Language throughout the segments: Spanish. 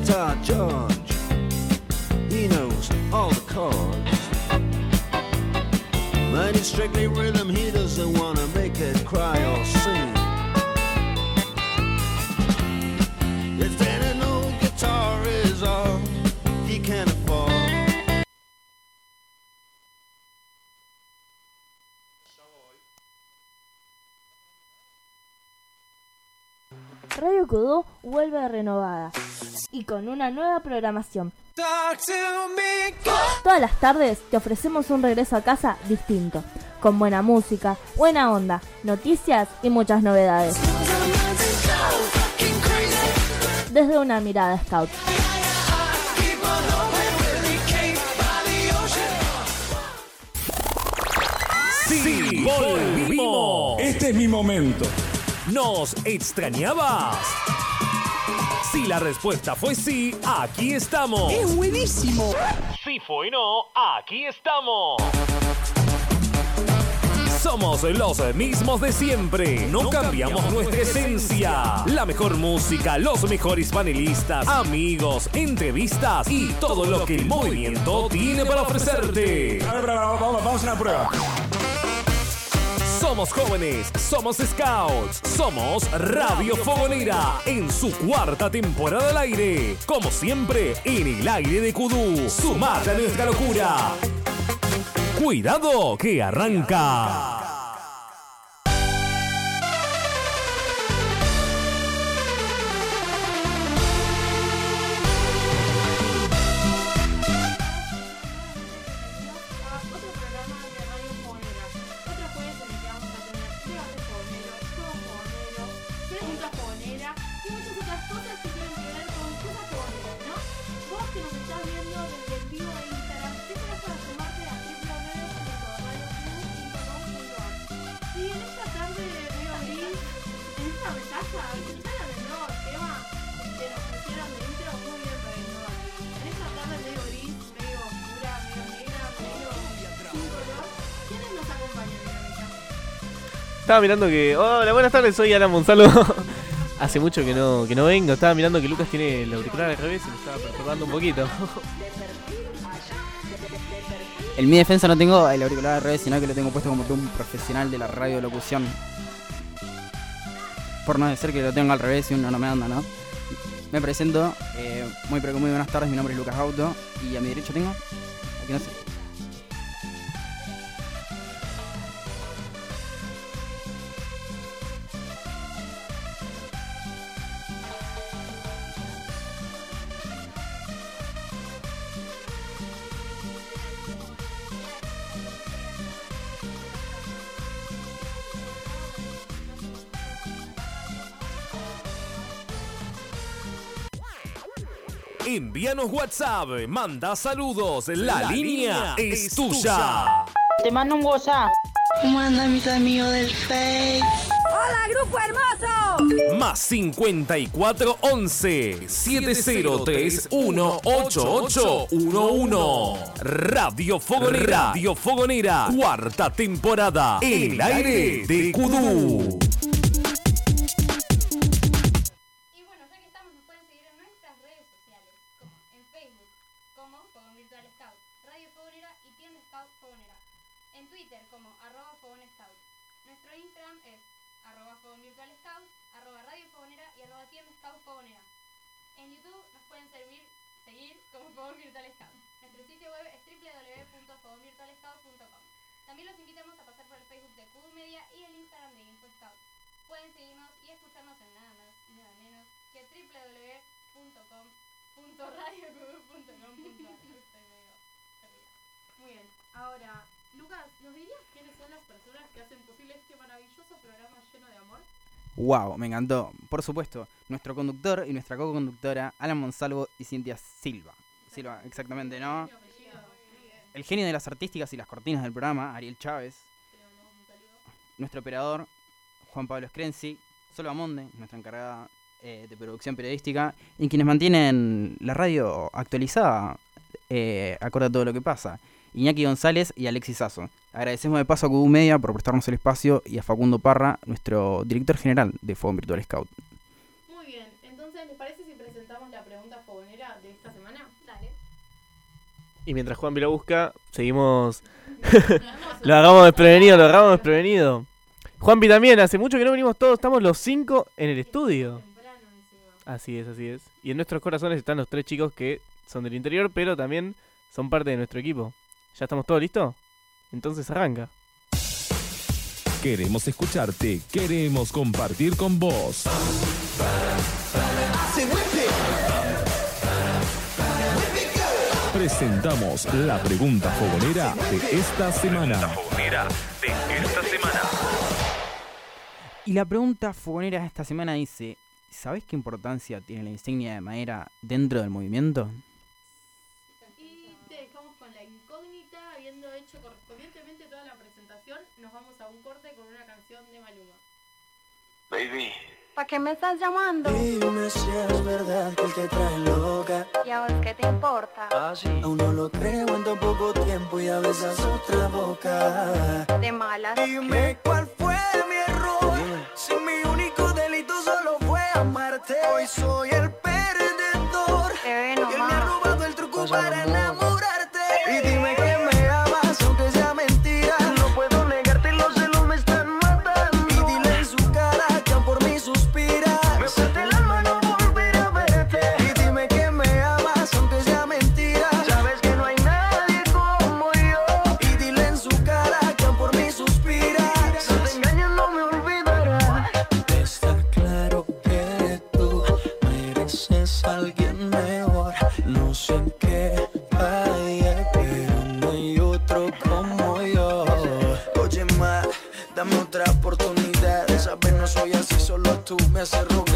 it's George. He knows all the chords. Mine is strictly programación. Todas las tardes te ofrecemos un regreso a casa distinto, con buena música, buena onda, noticias y muchas novedades. Desde una mirada scout. Sí, volvimos. Este es mi momento. ¿Nos extrañabas? Si la respuesta fue sí, aquí estamos. ¡Es buenísimo! Si fue no, aquí estamos. Somos los mismos de siempre. No cambiamos nuestra esencia. La mejor música, los mejores panelistas, amigos, entrevistas y todo lo que el movimiento tiene para ofrecerte. A ver, vamos, vamos, vamos a una prueba. Somos jóvenes, somos scouts, somos Radio Fogonera en su cuarta temporada al aire. Como siempre, en el aire de Kudú. Sumate a nuestra locura. Cuidado que arranca. Mirando que. Hola, buenas tardes, soy Alan Gonzalo. Hace mucho que no, que no vengo. Estaba mirando que Lucas tiene el auricular al revés y me estaba perturbando un poquito. En mi defensa no tengo el auricular al revés, sino que lo tengo puesto como un profesional de la radiolocución. Por no decir que lo tengo al revés y uno no me anda, ¿no? Me presento, eh, muy muy buenas tardes, mi nombre es Lucas Auto y a mi derecho tengo, aquí no sé. Envíanos WhatsApp, manda saludos, la, línea, es tuya. Te mando un WhatsApp. ¿Cómo andan mis amigos del Face? ¡Hola, grupo hermoso! Más 54 11 7031 8811 Radio Fogonera Radio Fogonera Cuarta temporada En el aire de Kudú También los invitamos a pasar por el Facebook de Kudu Media y el Instagram de Info Scout. Pueden seguirnos y escucharnos en nada más y nada menos que medio perdida. Muy bien. Ahora, Lucas, ¿nos dirías quiénes son las personas que hacen posible este maravilloso programa lleno de amor? Wow, me encantó. Por supuesto, nuestro conductor y nuestra co-conductora, Alan Monsalvo y Cintia Silva. Silva, exactamente, ¿no? El genio de las artísticas y las cortinas del programa, Ariel Chávez. Nuestro operador, Juan Pablo Screnzi. Solo Amonde, nuestra encargada eh, de producción periodística. Y quienes mantienen la radio actualizada, eh, acorde a todo lo que pasa. Iñaki González y Alexis Sasso. Agradecemos de paso a Cubu Media por prestarnos el espacio y a Facundo Parra, nuestro director general de Fogón Virtual Scout. Y mientras Juan la busca, seguimos. lo hagamos desprevenido, lo hagamos desprevenido. Juanpi también, hace mucho que no venimos todos, estamos los cinco en el estudio. Así es, así es. Y en nuestros corazones están los tres chicos que son del interior, pero también son parte de nuestro equipo. ¿Ya estamos todos listos? Entonces arranca. Queremos escucharte, queremos compartir con vos. Presentamos la pregunta fogonera de esta semana. de esta semana. Y la pregunta fogonera de esta semana dice: ¿Sabés qué importancia tiene la insignia de madera dentro del movimiento? Y te dejamos con la incógnita, habiendo hecho correspondientemente toda la presentación, nos vamos a un corte con una canción de Maluma. Baby. ¿Para qué me estás llamando? Dime si es verdad que él te trae loca. ¿Y a vos qué te importa? Aún no lo creo en tan poco tiempo y a besas otra boca. De malas. Dime cuál fue mi error. Si mi único delito solo fue amarte. Hoy soy el perdedor. Te Y él me ha robado el truco para enamorarte. Y dime me haces rogar.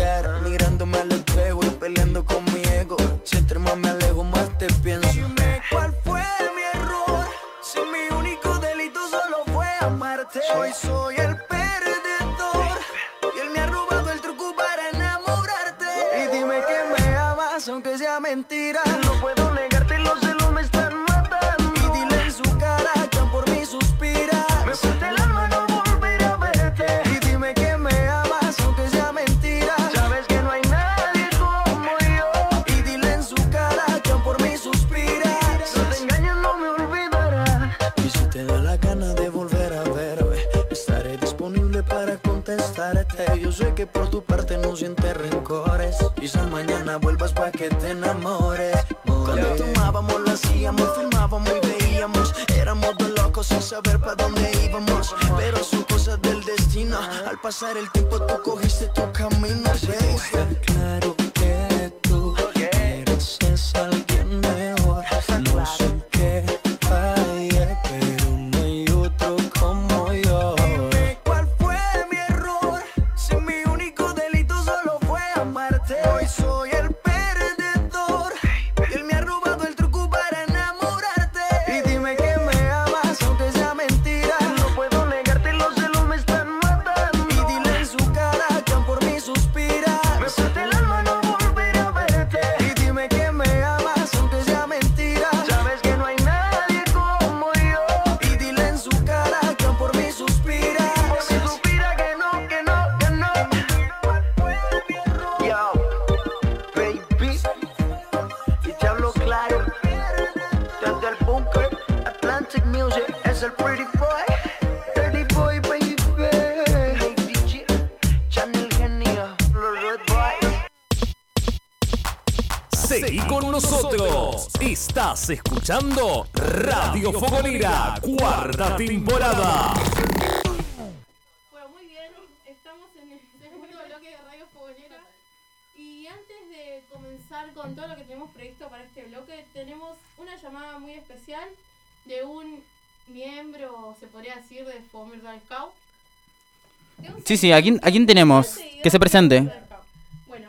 Sientes rencores. Quizás mañana vuelvas para que te enamores. Cuando tomábamos, lo hacíamos, filmábamos y veíamos. Éramos dos locos sin saber para dónde íbamos. Pero son cosas del destino. Al pasar el tiempo, tú cogiste tu camino. claro escuchando Radio Fogonera, cuarta temporada. Bueno, muy bien, estamos en el segundo bloque de Radio Fogonera. Y antes de comenzar con todo lo que tenemos previsto para este bloque, tenemos una llamada muy especial de un miembro, se podría decir, de Virtual Scout. Sí, sí, ¿a quién, a quién tenemos? Que se presente. Bueno,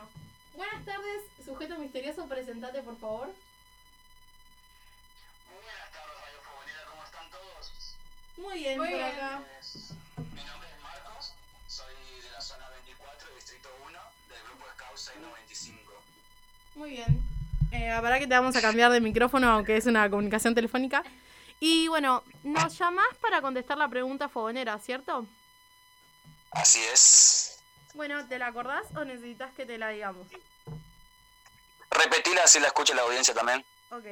buenas tardes, sujeto misterioso, presentate por favor. Muy bien, Muy por bien. acá. Mi nombre es Marcos, soy de la zona 24, distrito 1, del grupo Scout 695. Muy bien. Eh, para que te vamos a cambiar de micrófono, aunque es una comunicación telefónica. Y bueno, nos llamás para contestar la pregunta fogonera, ¿cierto? Así es. Bueno, ¿te la acordás o necesitas que te la digamos? Repetila así la escucha la audiencia también. Ok.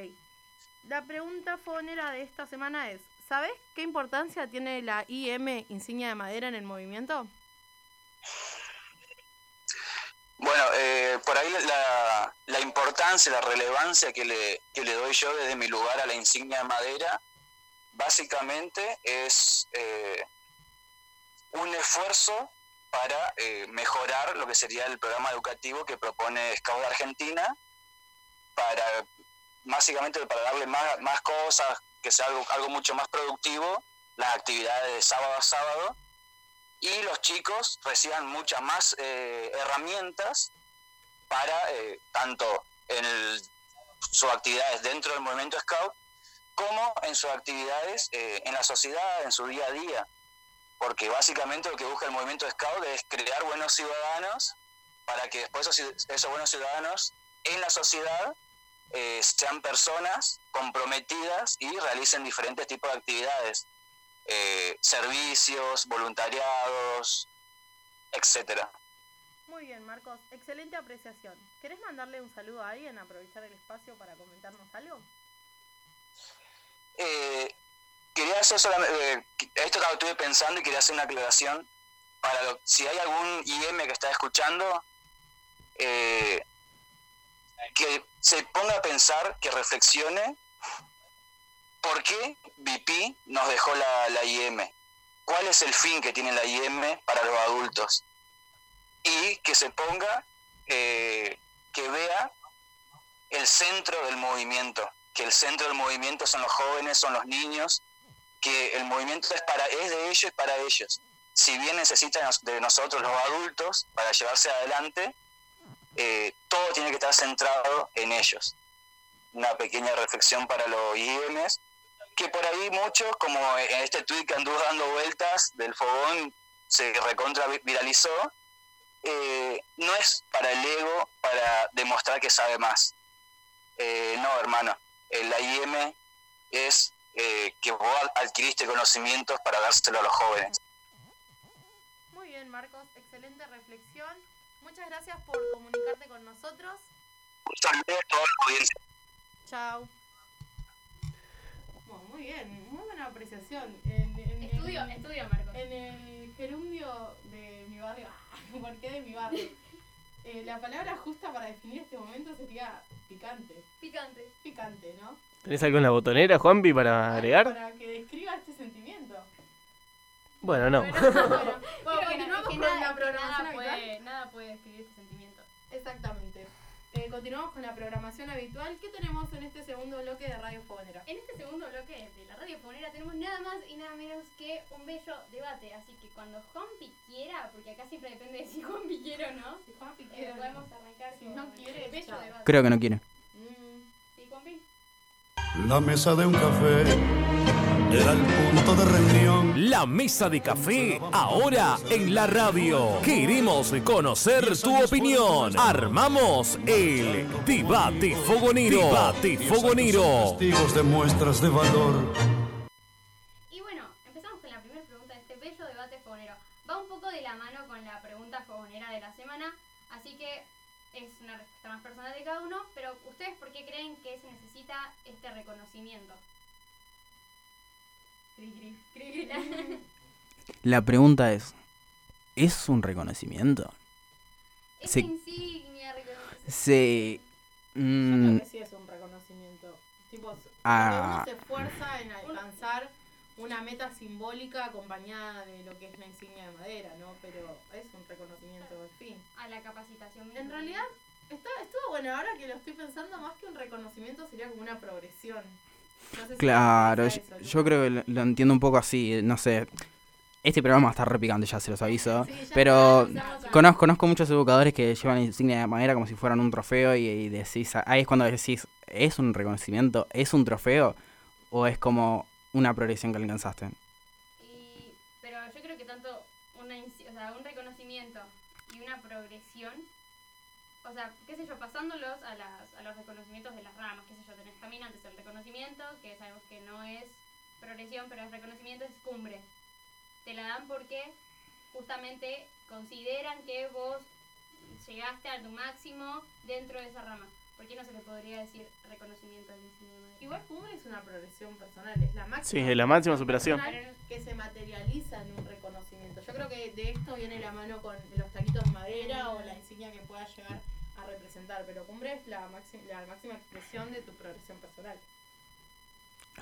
La pregunta fogonera de esta semana es, ¿sabes qué importancia tiene la IM insignia de madera en el movimiento? Bueno, eh, por ahí la, importancia, la relevancia que le, que le doy yo desde mi lugar a la insignia de madera, básicamente es eh, un esfuerzo para eh, mejorar lo que sería el programa educativo que propone Scout Argentina, para básicamente para darle más cosas, que sea algo, algo mucho más productivo, las actividades de sábado a sábado, y los chicos reciban muchas más eh, herramientas para eh, tanto en sus actividades dentro del movimiento Scout como en sus actividades eh, en la sociedad, en su día a día. Porque básicamente lo que busca el movimiento Scout es crear buenos ciudadanos para que después esos buenos ciudadanos en la sociedad eh, sean personas comprometidas y realicen diferentes tipos de actividades eh, servicios, voluntariados, etcétera. Muy bien, Marcos. Excelente apreciación. ¿Querés mandarle un saludo a alguien, aprovechar el espacio para comentarnos algo? Eh, quería hacer solamente, eh, esto lo estuve pensando y quería hacer una aclaración para lo- si hay algún IM que está escuchando, eh, que se ponga a pensar, que reflexione por qué BP nos dejó la, la IM, cuál es el fin que tiene la IM para los adultos y que se ponga, eh, que vea el centro del movimiento, que el centro del movimiento son los jóvenes, son los niños, que el movimiento es para es de ellos y para ellos. Si bien necesitan de nosotros los adultos para llevarse adelante, eh, todo tiene que estar centrado en ellos. Una pequeña reflexión para los IMs, que por ahí muchos, como en este tweet que anduvo dando vueltas del fogón, se recontra vi- viralizó, eh, no es para el ego, para demostrar que sabe más. Eh, no, hermano, la IM es eh, que vos adquiriste conocimientos para dárselo a los jóvenes. Muy bien, Marcos. Muchas gracias por comunicarte con nosotros. Un saludo a toda la audiencia. Chao. Bueno, muy bien, muy buena apreciación. En, en- Estudio, en- estudio, Marcos. En el gerundio de mi barrio, ¿por qué de mi barrio? Eh, la palabra justa para definir este momento sería picante. Picante. Picante, ¿no? ¿Tenés algo en la botonera, Juanpi, para agregar? Para que describa este sentimiento. Bueno, no. Bueno, bueno, continuamos que con nada, la que programación nada habitual. puede, nada puede describir. Exactamente. Eh, continuamos con la programación habitual. ¿Qué tenemos en este segundo bloque de Radio Fogonera? En este segundo bloque de la radio fonera tenemos nada más y nada menos que un bello debate. Así que cuando Juanpi quiera, porque acá siempre depende de si Juanpi quiere o no, Si Juanpi eh, quiere, podemos arrancar Si no quiere, el bello debate. Creo que no quiere. Mm, ¿Sí, Juanpi? La mesa de un café era el punto de reunión. La mesa de café ahora en la radio. Queremos conocer tu opinión. Armamos el debate fogonero. Debate fogonero. Testigos de muestras de valor. Y bueno, empezamos con la primera pregunta de este bello debate fogonero. Va un poco de la mano con la pregunta fogonera de la semana, así que es una respuesta más personal de cada uno, pero ¿ustedes por qué creen que se necesita este reconocimiento? La pregunta es, ¿es un reconocimiento? Esa Sí. insignia, reconocimiento. Se, Mm, Creo que sí es un reconocimiento. Tipo, Ah. uno se esfuerza en alcanzar una meta simbólica acompañada de lo que es la insignia de madera, ¿no? Pero es un reconocimiento al fin. A la capacitación. En realidad, está, estuvo bueno, ahora que lo estoy pensando, más que un reconocimiento sería como una progresión. No sé si Claro, yo, creo que lo, lo entiendo un poco así, no sé. Este programa está repicante, ya se los aviso. Sí, pero conozco, conozco muchos educadores que llevan la insignia de madera como si fueran un trofeo y, y decís, ahí es cuando decís, ¿es un reconocimiento? ¿Es un trofeo? ¿O es como una progresión que alcanzaste? Y, pero yo creo que tanto una, o sea, un reconocimiento y una progresión, o sea, qué sé yo, pasándolos a, las, a los reconocimientos de las ramas, qué sé yo, tenés caminantes el reconocimiento, que sabemos que no es progresión, pero el reconocimiento es cumbre. Te la dan porque justamente consideran que vos llegaste a tu máximo dentro de esa rama. ¿Por qué no se le podría decir reconocimiento al insignia de madera? Igual cumbre es una progresión personal, es la máxima. Sí, es la máxima superación. Que se materializa en un reconocimiento. Yo creo que de esto viene la mano con los taquitos de madera o la insignia que pueda llegar a representar. Pero cumbre es la, máxima la máxima expresión de tu progresión personal.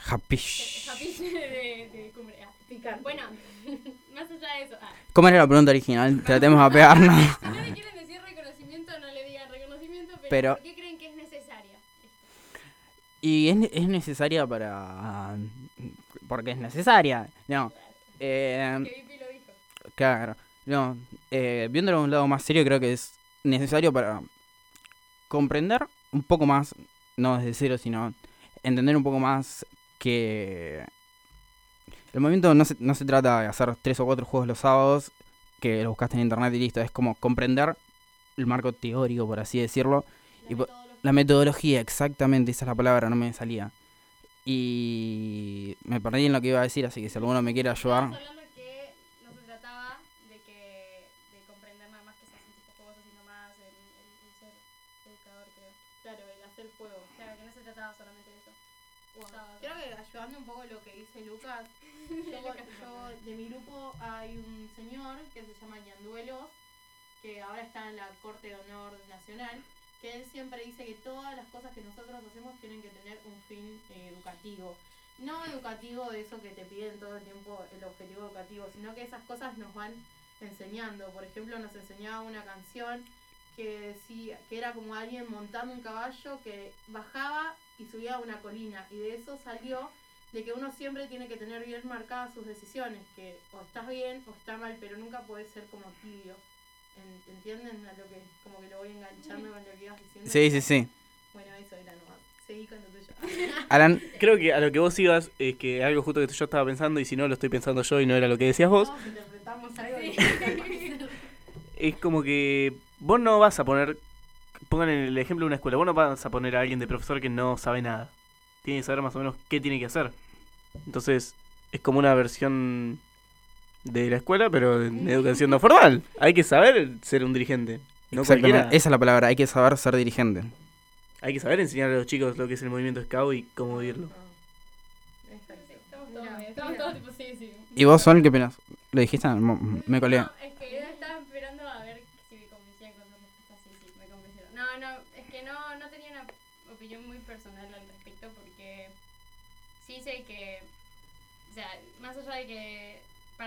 Happy. Happy de, de cumbre. ah. Picante. Bueno, más allá de eso. ah, ¿Cómo era la pregunta original? Tratemos de pegarnos. Si no le quieren decir reconocimiento, no le digan reconocimiento, pero, Pero- ¿por qué creen que es necesaria? Y es, es necesaria para... Porque es necesaria. No. Eh, Que Vipi lo dijo. Claro, no, eh, viéndolo de un lado más serio, creo que es necesario para comprender un poco más, no desde cero, sino entender un poco más que el movimiento no se, no se trata de hacer tres o cuatro juegos los sábados, que los buscaste en internet y listo, es como comprender el marco teórico, por así decirlo, y la metodología, exactamente, esa es la palabra, no me salía. Y me perdí en lo que iba a decir, así que si alguno me quiere ayudar... yo, de mi grupo hay un señor que se llama Ñanduelos, que ahora está en la Corte de Honor Nacional, que él siempre dice que todas las cosas que nosotros hacemos tienen que tener un fin eh, educativo. No educativo de eso que te piden todo el tiempo el objetivo educativo, sino que esas cosas nos van enseñando. Por ejemplo, nos enseñaba una canción que decía que era como alguien montando un caballo que bajaba y subía a una colina y de eso salió de que uno siempre tiene que tener bien marcadas sus decisiones, que o estás bien o está mal, pero nunca puedes ser como tibio. En- ¿Entienden a lo que como que lo voy enganchando con lo que ibas diciendo? Sí, sí, sí. Bueno, eso era nomás. Seguí con lo tuyo. Alan, Creo que a lo que vos ibas es que algo justo que yo estaba pensando y si no lo estoy pensando yo y no era lo que decías vos, Todos interpretamos algo que es como que vos no vas a poner, pongan el ejemplo de una escuela, vos no vas a poner a alguien de profesor que no sabe nada. Tiene que saber más o menos qué tiene que hacer. Entonces, es como una versión de la escuela, pero de educación no formal. Hay que saber ser un dirigente. No exactamente, cualquiera. esa es la palabra, hay que saber ser dirigente. Hay que saber enseñar a los chicos lo que es el movimiento scout y cómo vivirlo. Estamos todos, estamos todos tipo, sí, sí. ¿Y vos, Sol, qué opinas? ¿Lo dijiste? Me colé. No, es que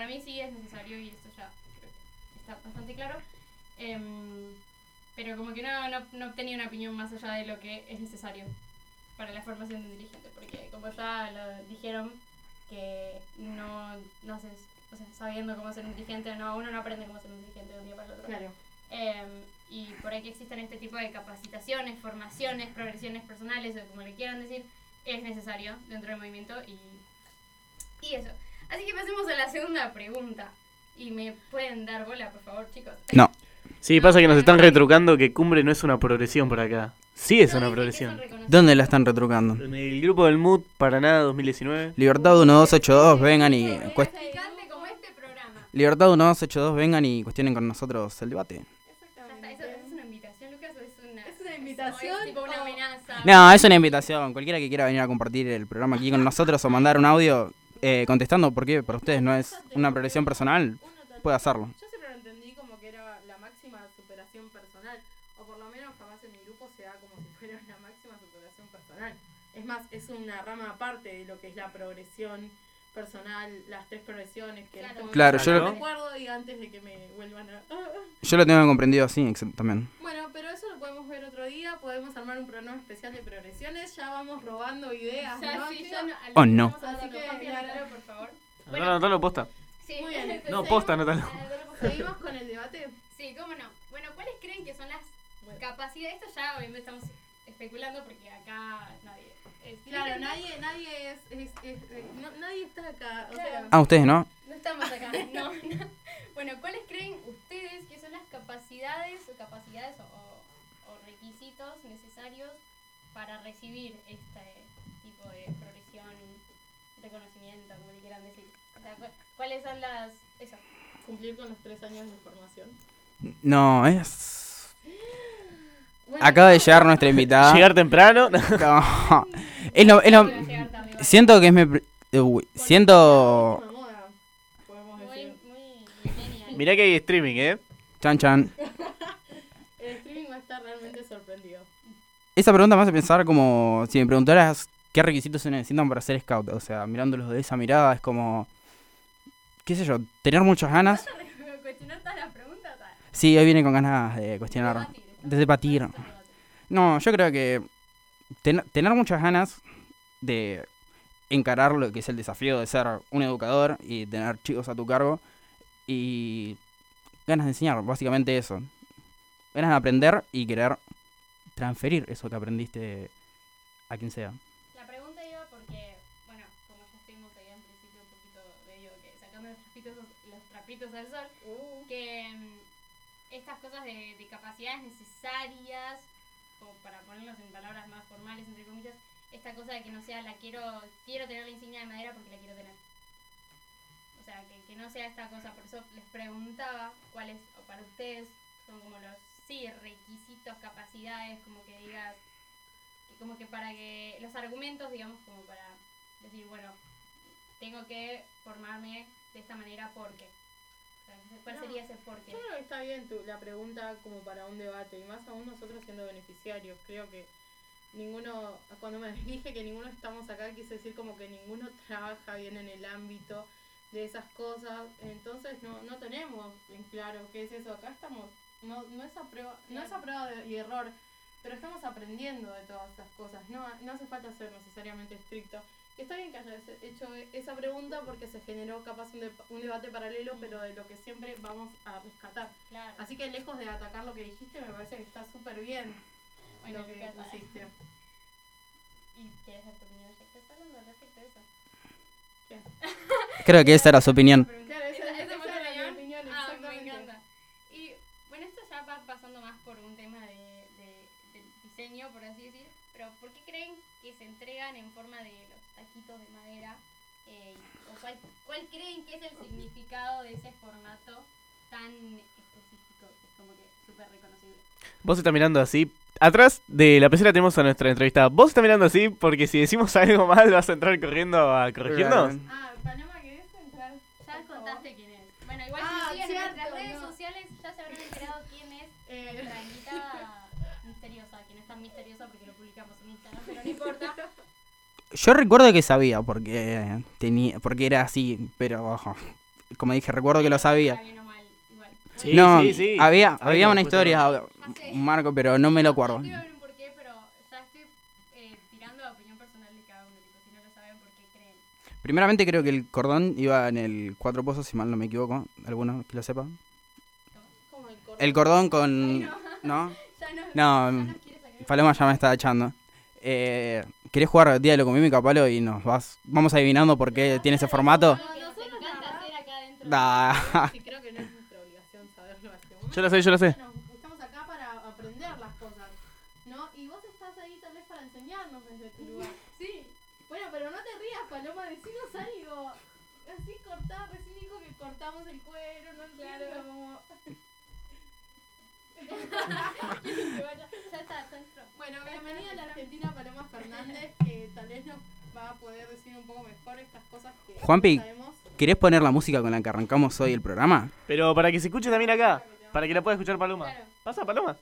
para mí sí es necesario y esto ya creo que está bastante claro, em, pero como que no, no, no tenía una opinión más allá de lo que es necesario para la formación de un dirigente, porque como ya lo dijeron, que no, no o sea, sabiendo cómo ser un dirigente, no, uno no aprende cómo ser un dirigente de un día para el otro. Claro. Em, y por ahí que existen este tipo de capacitaciones, formaciones, progresiones personales, o como le quieran decir, es necesario dentro del movimiento y, y eso. Así que pasemos a la segunda pregunta. Y me pueden dar bola, por favor, chicos. No. Sí, pasa que nos están retrucando que cumbre no es una progresión por acá. Sí es una progresión. ¿Dónde la están retrucando? En el grupo del MUD Paraná 2019. Libertad 1282, vengan y... cuest- este programa. Libertad 1282, vengan y cuestionen con nosotros el debate. Ya está, ¿eso, eso es una invitación, Lucas, o es una, Es una invitación? No, es una invitación. Cualquiera que quiera venir a compartir el programa aquí con nosotros o mandar un audio eh, contestando por qué para ustedes no es una progresión personal, puede hacerlo. Yo siempre lo entendí como que era la máxima superación personal. o por lo menos capaz en mi grupo se da como si fuera una máxima superación personal. Es más, es una rama aparte de lo que es la progresión personal, las tres progresiones que momento Claro, yo lo- recuerdo y antes de que me vuelvan a... Yo lo tengo comprendido así, también. Bueno, pero eso lo podemos ver otro día, podemos armar un programa especial de progresiones, ya vamos robando ideas, Ya, ¿no? sí, tío? ya no- Oh, no. Así que, Juanpi, claro. anótalo, por favor. No, no, no lo posta. Sí, Muy bien. No, posta, anótalo. ¿Seguimos con el debate? Sí, cómo no. Bueno, ¿cuáles creen que son las capacidades? Esto ya obviamente estamos especulando porque acá nadie. Claro, nadie, nadie es, es- es- no- nadie está acá, o sea, Claro. Ah, ustedes, ¿no? No estamos acá, no, no. Bueno, ¿cuáles creen ustedes que son las capacidades o capacidades o, o- o requisitos necesarios para recibir este tipo de progresión, reconocimiento, como le quieran decir? O sea, cu- ¿cuáles son las... Eso. cumplir con los tres años de formación. No, es. Acaba de llegar nuestra invitada. Llegar temprano. No. Es lo, es lo- Siento que es mi. pr- uy, siento. Mirá que hay streaming, ¿eh? Chan chan. El streaming va a estar realmente sorprendido. Esa pregunta me hace pensar como si me preguntaras qué requisitos se necesitan para ser scout. O sea, mirándolos de esa mirada es como. ¿Qué sé yo? Tener muchas ganas. cuestionar todas las preguntas? Ah, Sí, hoy viene con ganas de cuestionar. De debatir. No, yo creo que ten- tener muchas ganas de encarar lo que es el desafío de ser un educador y tener chicos a tu cargo y ganas de enseñar, básicamente eso. Ganas de aprender y querer transferir eso que aprendiste a quien sea. La pregunta iba porque, bueno, como ya estuvimos ahí en principio un poquito medio que sacando los trapitos, los trapitos al sol, que mm, estas cosas de, de capacidades necesarias, para ponerlos en palabras más formales, entre comillas, esta cosa de que no sea la quiero, quiero tener la insignia de madera porque la quiero tener. O sea, que, que no sea esta cosa, por eso les preguntaba cuáles, o para ustedes, son como los, sí, requisitos, capacidades, como que digas, como que para que los argumentos, digamos, como para decir, bueno, tengo que formarme de esta manera porque. ¿Cuál No, sería ese porqué? Yo creo que está bien tu, la pregunta como para un debate, y más aún nosotros siendo beneficiarios. Creo que ninguno, cuando me dije que ninguno estamos acá, quise decir como que ninguno trabaja bien en el ámbito de esas cosas, entonces no, no tenemos en claro qué es eso. Acá estamos, no, no es a prueba, no es a prueba de, y error, pero estamos aprendiendo de todas estas cosas. No, no hace falta ser necesariamente estricto. Está bien que hayas hecho esa pregunta porque se generó capaz un, de- un debate paralelo, pero de lo que siempre vamos a rescatar. Claro. Así que lejos de atacar lo que dijiste, me parece que está súper bien Bueno, lo que pusiste. ¿Y quieres dar tu opinión? Estás hablando respecto de eso. Creo que esa era su opinión. Claro, esa, Esa- esa esa era mi opinión. opinión, Ah, exactamente. me encanta. Y bueno, esto ya va pasando más por un tema de, de- del diseño, por así decir. Pero ¿por qué creen que se entregan en forma de los taquitos de madera? Eh, ¿O cuál, cuál creen que es el significado de ese formato tan específico? Que es como que súper reconocible. Vos estás mirando así. Atrás de la pecera tenemos a nuestra entrevistada. Vos estás mirando así porque si decimos algo mal vas a entrar corriendo a corregirnos. Ah, Paloma, ¿querés entrar? Ya contaste quién es. Bueno, igual Ah, si siguen en cierto, nuestras redes no. sociales ya se habrán enterado quién es Eh. nuestra invitada misteriosa, que no es tan misteriosa porque lo publicamos en Instagram, pero no importa. Yo recuerdo que sabía porque tenía porque era así, pero ojo, como dije, recuerdo que lo sabía. Sí, no, sí, sí. había había una historia, un marco, pero no me lo acuerdo. Ya eh, no. Primeramente creo que el cordón iba en el cuatro pozos, si mal no me equivoco, alguno que lo sepa. Como el cordón. El cordón con ¿no? Ya no, No, Paloma ya me está echando. Eh, ¿Querés jugar Día de lo Comímica, Palo? Y nos vas, vamos adivinando por qué tiene ese formato. Lo que nos encanta hacer acá adentro. Da. Sí, creo que no es nuestra obligación saberlo a este momento. Yo lo sé, yo lo sé. Estamos acá para aprender las cosas, ¿no? Y vos estás ahí tal vez para enseñarnos desde tu lugar. Sí. Bueno, pero no te rías, Paloma, decinos algo. Así cortá, recién dijo que cortamos el cuero, no entiendo como... ya está, entró. Bueno, bienvenida a la Argentina Paloma Fernández, que tal vez nos va a poder decir un poco mejor estas cosas que Juanpi, no sabemos. ¿querés poner la música con la que arrancamos hoy el programa? Pero para que se escuche también acá. Para que la pueda escuchar Paloma. Claro. ¿Pasa, Paloma?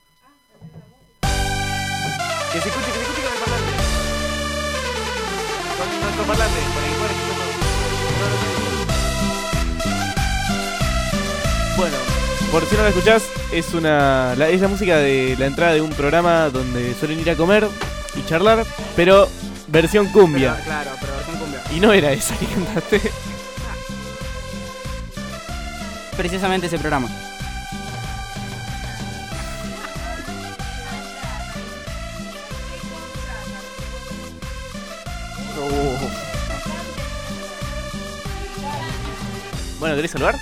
Que se escuche, que se escuche con el parlante. Con nuestro parlante, para que puedan escuchar todo. Bueno, por si no la escuchás, es una la, es la música de la entrada de un programa donde suelen ir a comer y charlar, pero versión cumbia. Pero, claro, pero versión cumbia. Y no era esa que cantaste. Precisamente ese programa. Bueno, ¿querés saludar?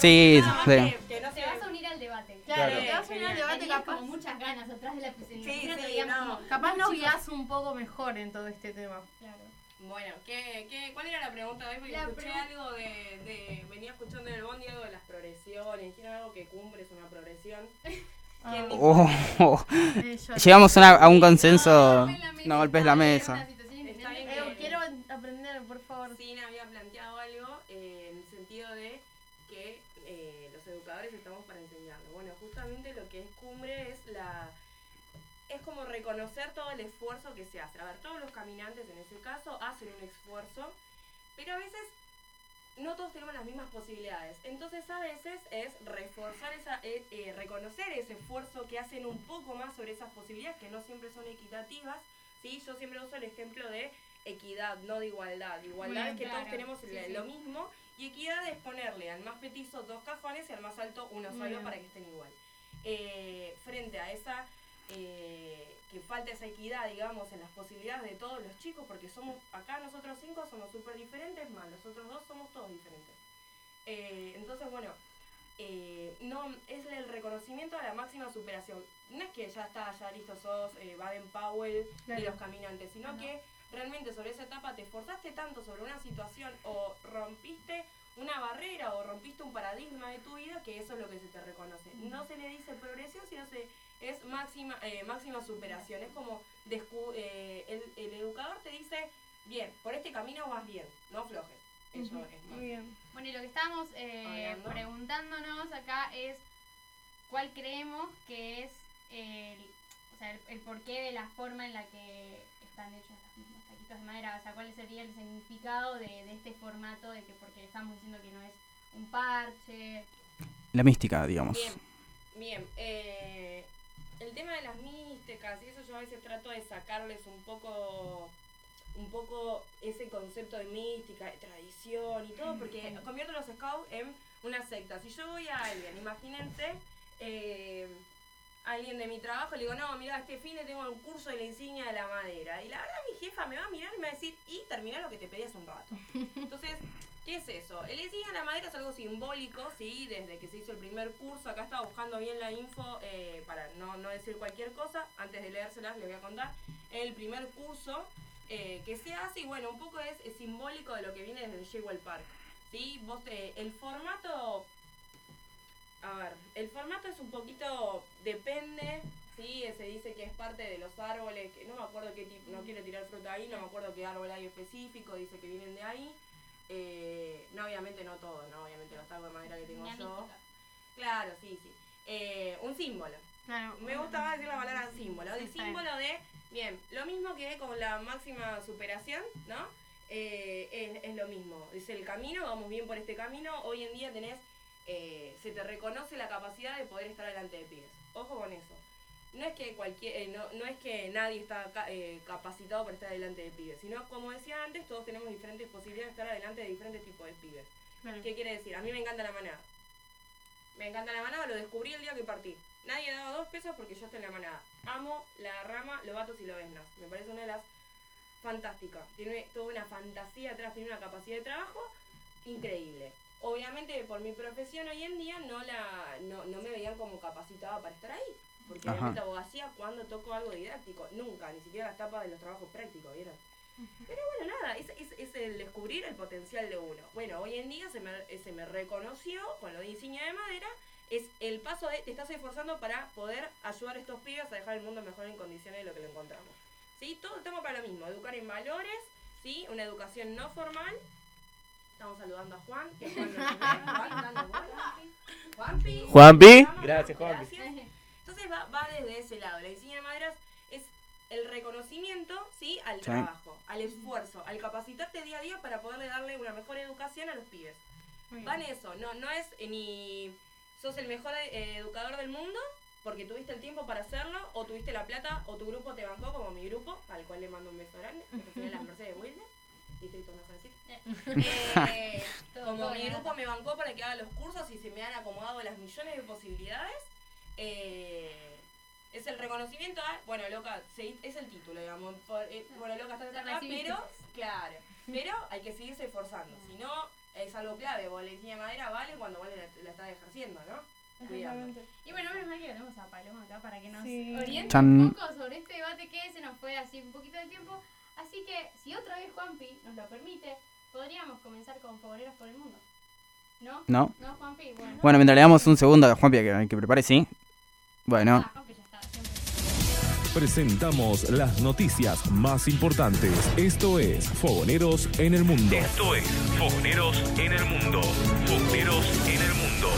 Sí, sí. que, que no te vas a unir al debate. Claro, Claro. te vas a unir al debate capaz. como muchas ganas atrás de la presentación. Sí, sí, no. como, Capaz nos guías un poco mejor en todo este tema. Claro. Bueno, ¿qué, qué, ¿cuál era la pregunta de hoy? Porque La escuché algo de, de. Venía escuchando en el bondi algo de las progresiones. Dijeron algo que cumbre es una progresión. Ah. Oh, oh. Eh, yo- Llegamos a, una- a un consenso. No golpes la mesa. Caminantes en ese caso hacen un esfuerzo, pero a veces no todos tenemos las mismas posibilidades. Entonces a veces es reforzar esa, eh, eh, reconocer ese esfuerzo que hacen un poco más sobre esas posibilidades que no siempre son equitativas. ¿sí? Yo siempre uso el ejemplo de equidad, no de igualdad. Igualdad Bien, es que claro. todos tenemos Sí, le- sí. lo mismo y equidad es ponerle al más petizo dos cajones y al más alto uno solo para que estén igual. Eh, frente a esa eh, que falta esa equidad, digamos, en las posibilidades de todos los chicos, porque somos, acá nosotros cinco somos súper diferentes, más los otros dos somos todos diferentes. Eh, entonces, bueno, eh, no es el reconocimiento a la máxima superación. No es que ya está, ya listo, sos Baden Powell Claro. y los caminantes, sino que realmente sobre esa etapa te esforzaste tanto sobre una situación o rompiste una barrera o rompiste un paradigma de tu vida que eso es lo que se te reconoce. No se le dice progresión, sino se es máxima eh, máxima superación. Es como descu- eh, el, el educador te dice, bien, por este camino vas bien, no flojes. Eso es más. Muy bien. Bueno, y lo que estábamos eh, preguntándonos acá es cuál creemos que es el, o sea, el, el porqué de la forma en la que están hechos los mismos taquitos de madera, o sea, cuál sería el significado de, de este formato, de que porque estamos diciendo que no es un parche. La mística, digamos. Bien, bien. eh, el tema de las místicas y eso yo a veces trato de sacarles un poco un poco ese concepto de mística, de tradición y todo, porque convierto a los scouts en una secta. Si yo voy a alguien, imagínense, eh, alguien de mi trabajo, le digo, no, mira, este fin tengo un curso de la insignia de la madera. Y la verdad mi jefa me va a mirar y me va a decir, y termina lo que te pedí hace un rato. Entonces, ¿qué es eso? El insignia de la madera es algo simbólico, ¿sí? Desde que se hizo el primer curso, acá estaba buscando bien la info eh, para no, no decir cualquier cosa. Antes de leérselas les voy a contar. El primer curso eh, que se hace, y bueno, un poco es, simbólico de lo que viene desde el Jewel Park. ¿Sí? Vos te- el formato a ver, el formato es un poquito, depende, sí, se dice que es parte de los árboles, que no me acuerdo qué tipo, no quiero tirar fruta ahí, no me acuerdo qué árbol hay específico, dice que vienen de ahí. Eh, no, obviamente no todos, no, obviamente los tacos de madera que tengo Una yo. mística. Claro, sí, sí. Eh, un símbolo. Claro. Me gusta más decir la palabra símbolo. Está símbolo de, bien, lo mismo que con la máxima superación, ¿no? Eh, es, es lo mismo. Es el camino, vamos bien por este camino. Hoy en día tenés, eh, se te reconoce la capacidad de poder estar delante de pibes. Ojo con eso. No es que cualquier, eh, no, no es que nadie está ca- eh, capacitado para estar delante de pibes, sino como decía antes, todos tenemos diferentes posibilidades de estar delante de diferentes tipos de pibes. ¿Qué quiere decir? A mí me encanta la manada. Me encanta la manada, lo descubrí el día que partí. Nadie daba dos pesos porque yo estoy en la manada. Amo la rama, los vatos y los vesnas. Me parece una de las fantásticas. Tiene toda una fantasía atrás, tiene una capacidad de trabajo increíble. Obviamente por mi profesión hoy en día no la no, no me veían como capacitada para estar ahí. Porque Ajá. obviamente abogacía cuando toco algo didáctico, nunca, ni siquiera las tapas de los trabajos prácticos, ¿vieron? Pero bueno, nada, es, es, es el descubrir el potencial de uno. Bueno, hoy en día se me, se me reconoció con lo de insignia de madera, es el paso de te estás esforzando para poder ayudar a estos pibes a dejar el mundo mejor en condiciones de lo que lo encontramos. ¿Sí? Todo estamos para lo mismo, educar en valores, ¿sí? Una educación no formal. Estamos saludando a Juan, que Juan. Juanpi. Gracias, Juanpi. gracias. Entonces, va, va desde ese lado. La insignia de maderas es el reconocimiento, ¿sí? Al Sí. trabajo, al esfuerzo, al capacitarte día a día para poderle darle una mejor educación a los pibes. Muy Va en bien. eso, no, no es eh, ni sos el mejor eh, educador del mundo porque tuviste el tiempo para hacerlo, o tuviste la plata, o tu grupo te bancó, como mi grupo, al cual le mando un beso grande, que las Mercedes Wilde, Distrito Francisco. Eh, Todo- como mi grupo me bancó para que haga los cursos y se me han acomodado las millones de posibilidades, eh, es el reconocimiento a, bueno, loca, se- es el título, digamos, por- eh, bueno, loca, estás Te acá, pero, claro, pero hay que seguirse esforzando, si no, es algo clave, vos la insignia de madera vale cuando vos la, la estás ejerciendo, ¿no? Cuidando. Y bueno, menos mal que tenemos a Paloma acá para que nos Sí. oriente Chan. un poco sobre este debate que se nos fue así un poquito de tiempo. Así que, si otra vez Juanpi nos lo permite, podríamos comenzar con Fogoneros por el Mundo. ¿No? No. No, Juanpi, bueno. Bueno, mientras le damos un segundo a Juanpi que, que prepare, sí. Bueno. Presentamos las noticias más importantes. Esto es Fogoneros en el Mundo. Esto es Fogoneros en el Mundo. Fogoneros en el Mundo.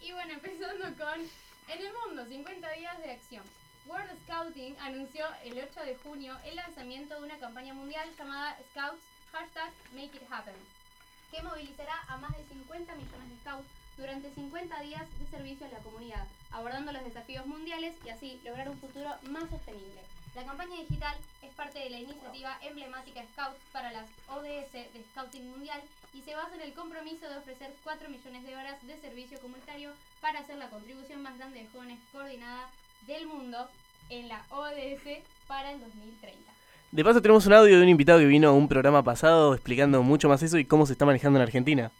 Y bueno, empezando con En el Mundo, 50 días de acción. World Scouting anunció el 8 de junio el lanzamiento de una campaña mundial llamada Scouts Hashtag Make It Happen, que movilizará a más de 50 millones de scouts durante 50 días de servicio a la comunidad, abordando los desafíos mundiales y así lograr un futuro más sostenible. La campaña digital es parte de la iniciativa emblemática Scouts para las ODS de Scouting Mundial y se basa en el compromiso de ofrecer 4 millones de horas de servicio comunitario para hacer la contribución más grande de jóvenes coordinada del mundo en la ODS para el 2030. De paso tenemos un audio de un invitado que vino a un programa pasado explicando mucho más eso y cómo se está manejando en Argentina.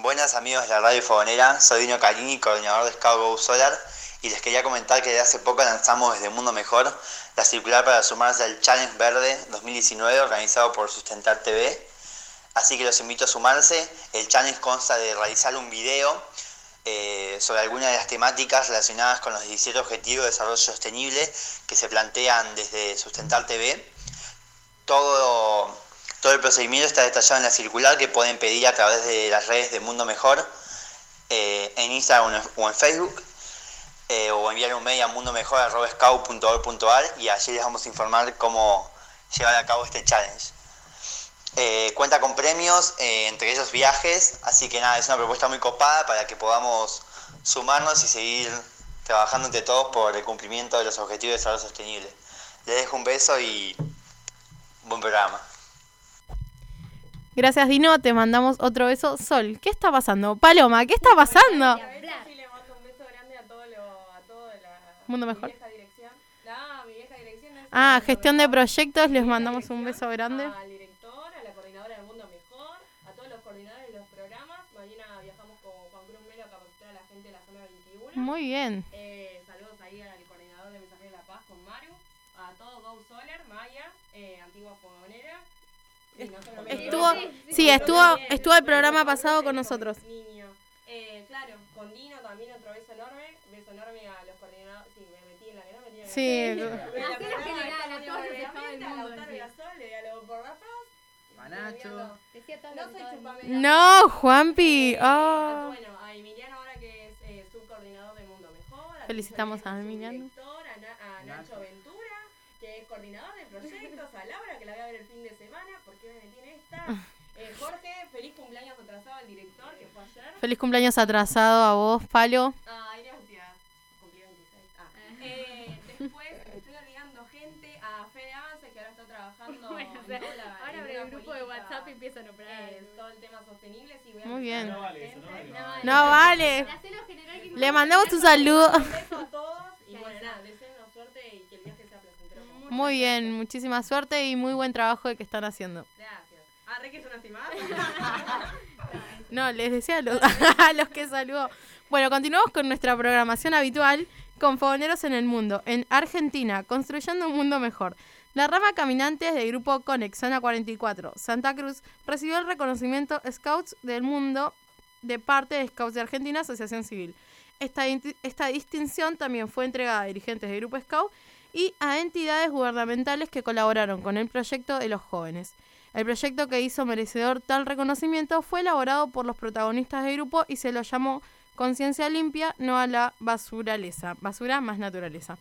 Buenas amigos de la Radio Fogonera, soy Dino Calini, coordinador de Scout Go Solar, y les quería comentar que desde hace poco lanzamos desde Mundo Mejor la circular para sumarse al Challenge Verde 2019 organizado por Sustentar TV. Así que los invito a sumarse. El challenge consta de realizar un video eh, sobre algunas de las temáticas relacionadas con los 17 Objetivos de Desarrollo Sostenible que se plantean desde Sustentar TV. Todo, todo el procedimiento está detallado en la circular que pueden pedir a través de las redes de Mundo Mejor, eh, en Instagram o en- Facebook, eh, o enviar un mail a mundomejor.scout.org.ar y allí les vamos a informar cómo llevar a cabo este challenge. Eh, cuenta con premios, entre ellos viajes, así que nada, es una propuesta muy copada para que podamos sumarnos y seguir trabajando entre todos por el cumplimiento de los objetivos de desarrollo sostenible. Les dejo un beso y buen programa. Gracias, Dino. Te mandamos otro beso. Sol, ¿qué está pasando? Paloma, ¿qué está pasando? Sí, le mando un beso grande a todo lo, a todo la Mundo mi Mejor. vieja dirección. No, mi vieja dirección es Ah, gestión de proyectos. Les mandamos un beso grande. al director, a la coordinadora del Mundo Mejor, a todos los coordinadores de los programas. Mañana viajamos con Juan Cruz Melo a capacitar a la gente de la zona 21. Muy bien. Eh, saludos ahí al coordinador de Mensajeros de la Paz con Maru, a todo Go Solar, Maya, eh, antigua fogonera. Estuvo, sí, estuvo, estuvo el programa pasado con nosotros. Niño. Eh, claro, con Dino también otro beso enorme. Beso enorme a los coordinadores. Sí, me metí en la que no metí en la Sí. Nacho. No soy mundo- No, Juanpi. Ah. Bueno, a Emiliano ahora que es eh, subcoordinador de Mundo Mejor. Felicitamos a Emiliano. A, Na- a Nacho Ventura, es coordinador de proyectos. A Laura, que la voy a ver el fin de semana. ¿Por qué me metí en esta? Eh, Jorge, feliz cumpleaños atrasado al director, que fue ayer. Feliz cumpleaños atrasado a vos, Palo. Ay, gracias. Cumplí 26. Ah. Eh, después estoy olvidando gente. A Fede Avance, que ahora está trabajando Bueno, o sea, ahora abre el grupo de WhatsApp y empiezan a operar. eh, todo el tema sostenible. Sí, voy a Muy bien. No vale, No vale. Hacelo general que Le mandamos un saludo. Un beso a todos y bueno, nada, Muy bien, muchísima suerte y muy buen trabajo el que están haciendo. Gracias. Ah, re que así más. No, les decía a los, a los que saludó. Bueno, continuamos con nuestra programación habitual con Fogoneros en el Mundo. En Argentina, construyendo un mundo mejor. La rama caminantes del grupo Conex, Zona 44, Santa Cruz, recibió el reconocimiento Scouts del Mundo de parte de Scouts de Argentina, Asociación Civil. Esta, esta distinción también fue entregada a dirigentes del Grupo Scout y a entidades gubernamentales que colaboraron con el proyecto de los jóvenes. El proyecto que hizo merecedor tal reconocimiento fue elaborado por los protagonistas del grupo y se lo llamó Conciencia Limpia, no a la basuraleza. Basura más naturaleza.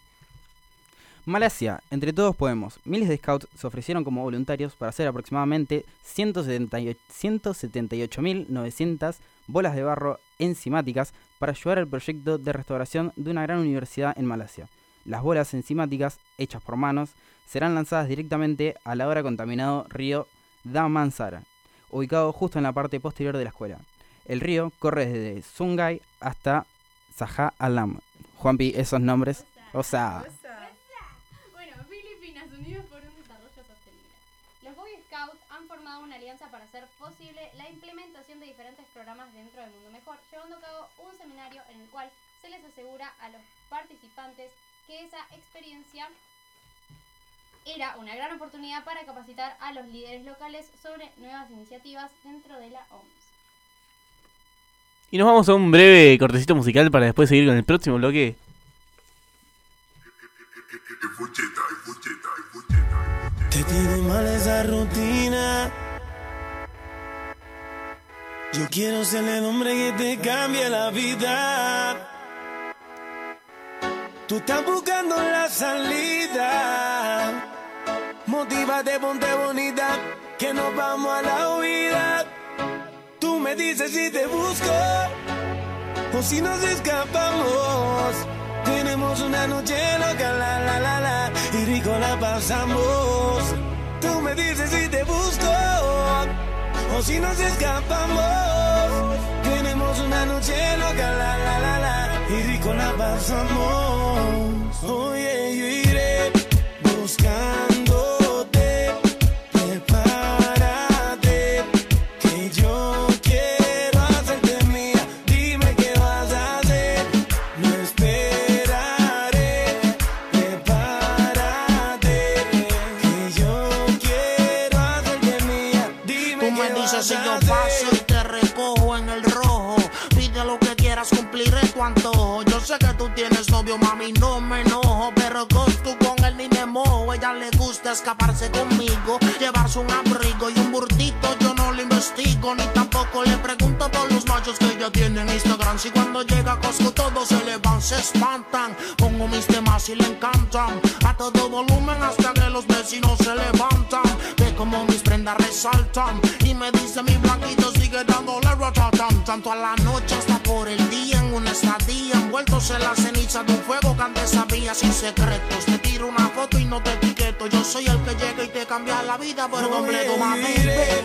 Malasia, entre todos podemos. Miles de scouts se ofrecieron como voluntarios para hacer aproximadamente 178 178.900 bolas de barro enzimáticas para ayudar al proyecto de restauración de una gran universidad en Malasia. Las bolas enzimáticas, hechas por manos, serán lanzadas directamente al ahora contaminado río Damansara, ubicado justo en la parte posterior de la escuela. El río corre desde Sungai hasta Saja Alam. Juanpi, esos nombres, o sea, Bueno, Filipinas Unidos por un Desarrollo Sostenible. Los Boy Scouts han formado una alianza para hacer posible la implementación de diferentes programas dentro del Mundo Mejor, llevando a cabo un seminario en el cual se les asegura a los participantes que esa experiencia era una gran oportunidad para capacitar a los líderes locales sobre nuevas iniciativas dentro de la OMS. Y nos vamos a un breve cortecito musical para después seguir con el próximo bloque. Te tiene mal esa rutina. Yo quiero ser el hombre que te cambie la vida. Tú estás buscando la salida. Motívate, ponte bonita, que nos vamos a la huida. Tú me dices si te busco o si nos escapamos. Tenemos una noche loca, la la la la, y rico la pasamos. Tú me dices si te busco o si nos escapamos. Tenemos una noche loca, la la la la, y rico la pasamos. Oye, yo iré buscándote. Tienes novio, mami, no me enojo. Pero con tú con él ni me mojo. Ella le gusta escaparse conmigo, llevarse un abrigo y un burtito. Yo no lo investigo, ni tampoco le pregunto por los machos que ella tiene en Instagram. Si cuando llega a Costco todos se le van, se espantan. Pongo mis temas y le encantan. A todo volumen hasta que los vecinos se levantan. Ve como mis prendas resaltan. Y me dice mi blanquito sigue dándole ratatam. Tanto a la noche hasta estadía. Envueltos en la ceniza de un fuego que antes sabía sin secretos. Te tiro una foto y no te etiqueto. Yo soy el que llega y te cambia la vida por completo, mami. Iré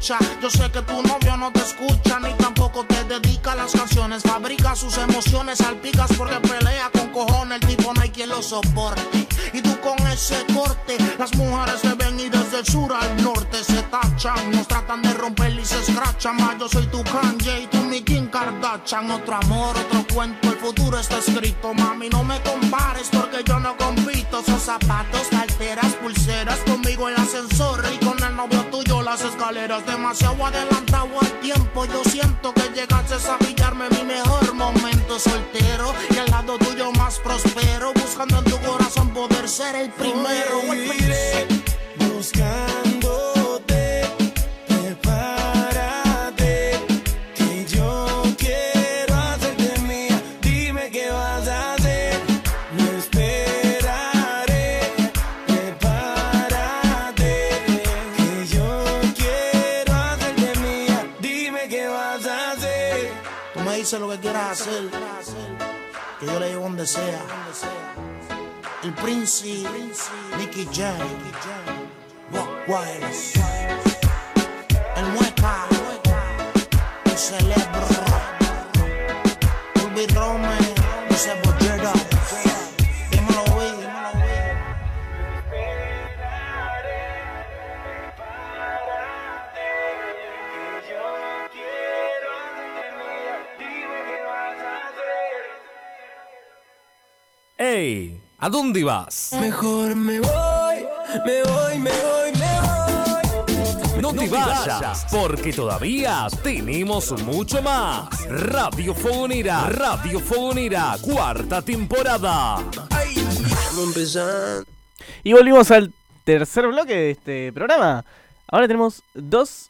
Yo sé que tu novio no te escucha ni tampoco te dedica las canciones. Fabrica sus emociones, salpicas porque pelea con cojones. El tipo no hay quien lo soporte. Y tú con ese corte, las mujeres se ven y desde el sur al norte se tachan. Nos tratan de romper y se escrachan. Más yo soy tu Kanye y tú mi Kim Kardashian. Otro amor, otro cuento, el futuro está escrito. Mami, no me compares porque yo no compito. Son zapatos, carteras, pulseras. Conmigo el ascensor y las escaleras. Demasiado adelantado al tiempo. Yo siento que llegaste a pillarme mi mejor momento soltero. Y al lado tuyo más prospero. Buscando en tu corazón poder ser el primero. ¿A dónde vas? Mejor me voy, me voy, me voy, me voy. No te vayas, porque todavía tenemos mucho más. Radio Fogonera, Radio Fogonera, cuarta temporada. Y volvimos al tercer bloque de este programa. Ahora tenemos dos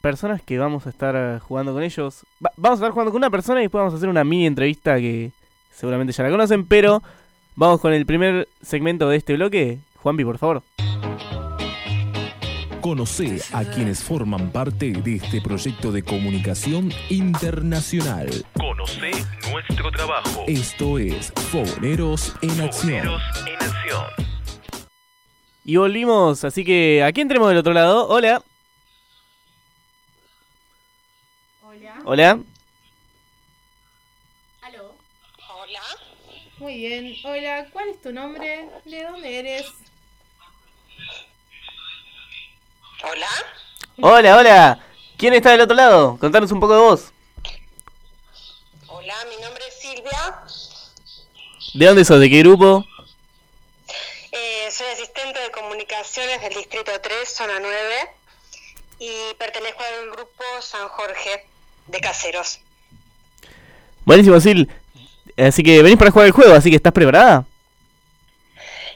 personas que vamos a estar jugando con ellos. Va- vamos a estar jugando con una persona y después vamos a hacer una mini entrevista que seguramente ya la conocen, pero vamos con el primer segmento de este bloque. Juanpi, por favor. Conoce a quienes forman parte de este proyecto de comunicación internacional. Conoce nuestro trabajo. Esto es Fogoneros en Acción. Fogoneros en acción. Y volvimos, así que ¿a quién tenemos del otro lado? Hola. Hola. Hola. ¿Aló? Hola. Muy bien. Hola, ¿cuál es tu nombre? ¿De dónde eres? Hola. Hola, hola. ¿Quién está del otro lado? Contanos un poco de vos. Hola, mi nombre es Silvia. ¿De dónde sos? ¿De qué grupo? Eh, soy asistente de comunicaciones del Distrito 3, Zona 9. Y pertenezco al grupo San Jorge de Caseros. Buenísimo, Sil. Así que venís para jugar el juego, así que ¿estás preparada?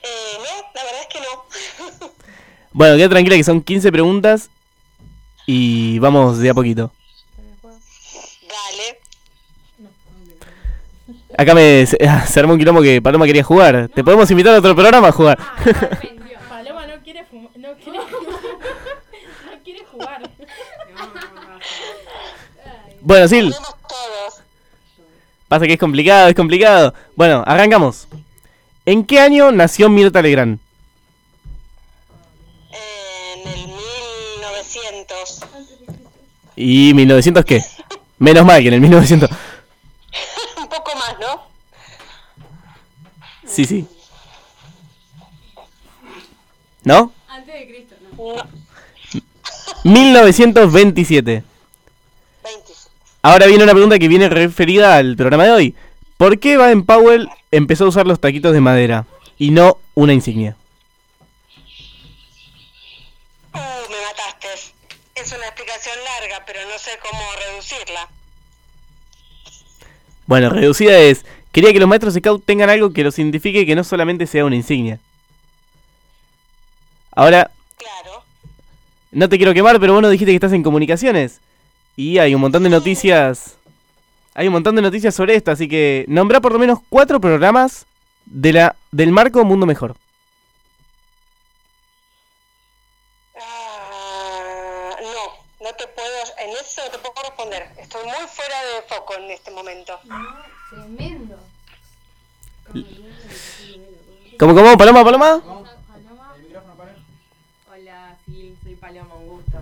Eh, no, la verdad es que no. Bueno, queda tranquila que son 15 preguntas y vamos de a poquito. Dale. Acá me se, se armó un quilombo que Paloma quería jugar. Te podemos invitar a otro programa a jugar. Paloma no quiere fumar. No quiere, no quiere jugar. bueno, Sil. Pasa que es complicado, es complicado. Bueno, arrancamos. ¿En qué año nació Mirta Legrand? En el 1900. ¿Y 1900 qué? Menos mal que en el 1900. Un poco más, ¿no? Sí, sí. ¿No? Antes de Cristo, no. 1927. Ahora viene una pregunta que viene referida al programa de hoy. ¿Por qué Baden Powell empezó a usar los taquitos de madera y no una insignia? Uh, me mataste. Es una explicación larga, pero no sé cómo reducirla. Bueno, reducida es, quería que los maestros scout tengan algo que los identifique que no solamente sea una insignia. Ahora, no te quiero quemar, pero vos no dijiste que estás en comunicaciones. Y hay un montón de noticias. Hay un montón de noticias sobre esto, así que nombra por lo menos cuatro programas de la, del marco Mundo Mejor. Ah, no, no te puedo, en eso no te puedo responder. Estoy muy fuera de foco en este momento. Tremendo. ¿Cómo, cómo? ¿Paloma, paloma? Hola, Sil, soy Paloma, un gusto.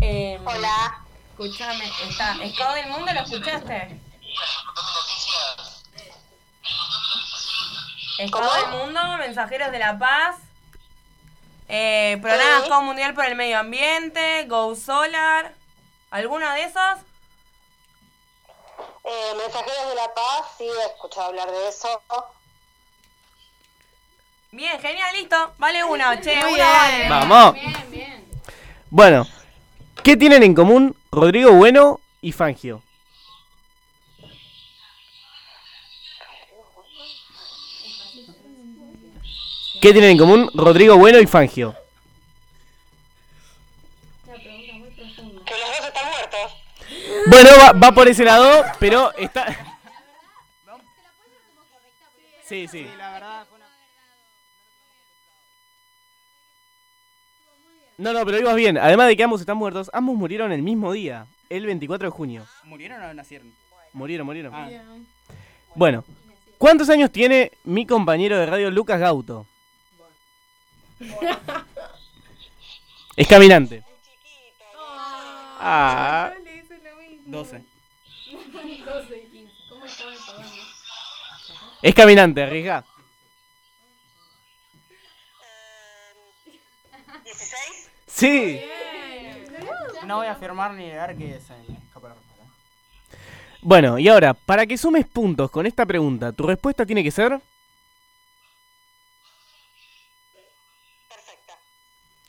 Eh, Hola. Escúchame, está. ¿Escado del mundo lo escuchaste? Escado del mundo, Mensajeros de la Paz. Eh, programa Sí. Escado Mundial por el Medio Ambiente, Go Solar. ¿Alguno de esos? Eh, Mensajeros de la Paz, sí, he escuchado hablar de eso. Bien, genial, listo. Vale uno, che, uno vale. Vamos. Bien, bien. Bueno, ¿qué tienen en común Rodrigo Bueno y Fangio? ¿Qué tienen en común Rodrigo Bueno y Fangio? Que los dos están muertos. Bueno, va, va por ese lado, pero está... Sí, sí. No, no, pero ibas bien. Además de que ambos están muertos, ambos murieron el mismo día, el 24 de junio. ¿Murieron o nacieron? Murieron, murieron. Ah. Bueno, ¿cuántos años tiene mi compañero de radio Lucas Gauto? Es caminante. Ah. 12. 12 y 15. ¿Cómo estaba el programa? Es caminante, arriesga. Sí. No voy a afirmar ni negar que es el. ¿eh? Bueno, y ahora, para que sumes puntos con esta pregunta, tu respuesta tiene que ser. Perfecta.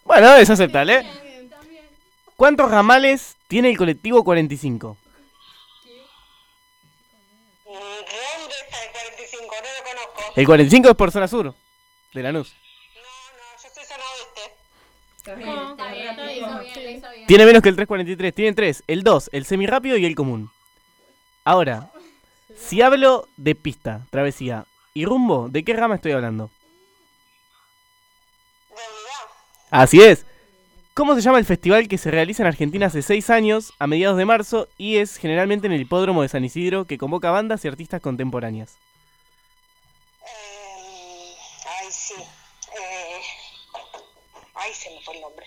Bueno, es aceptable. ¿eh? ¿Cuántos ramales tiene el colectivo 45? Mm, ¿Dónde está el 45? No lo conozco. El 45 es por zona sur, de la luz. No, no, yo soy zona oeste. Tiene menos que el 343. Tienen tres. El 2, el semirápido y el común. Ahora, si hablo de pista, travesía y rumbo, ¿de qué rama estoy hablando? Así es. ¿Cómo se llama el festival que se realiza en Argentina hace seis años, a mediados de marzo, y es generalmente en el hipódromo de San Isidro, que convoca bandas y artistas contemporáneas? Ay, sí. Eh... Ay, se me fue el nombre.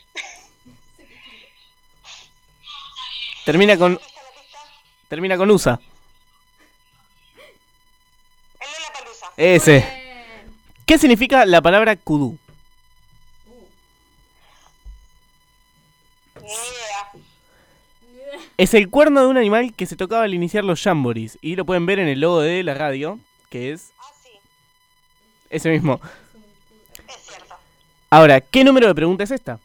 Termina con. Termina con USA. Ese. ¿Qué significa la palabra kudú? Es el cuerno de un animal que se tocaba al iniciar los jamborees. Y lo pueden ver en el logo de la radio, que es. Ese mismo. Ahora, ¿qué número de pregunta es esta?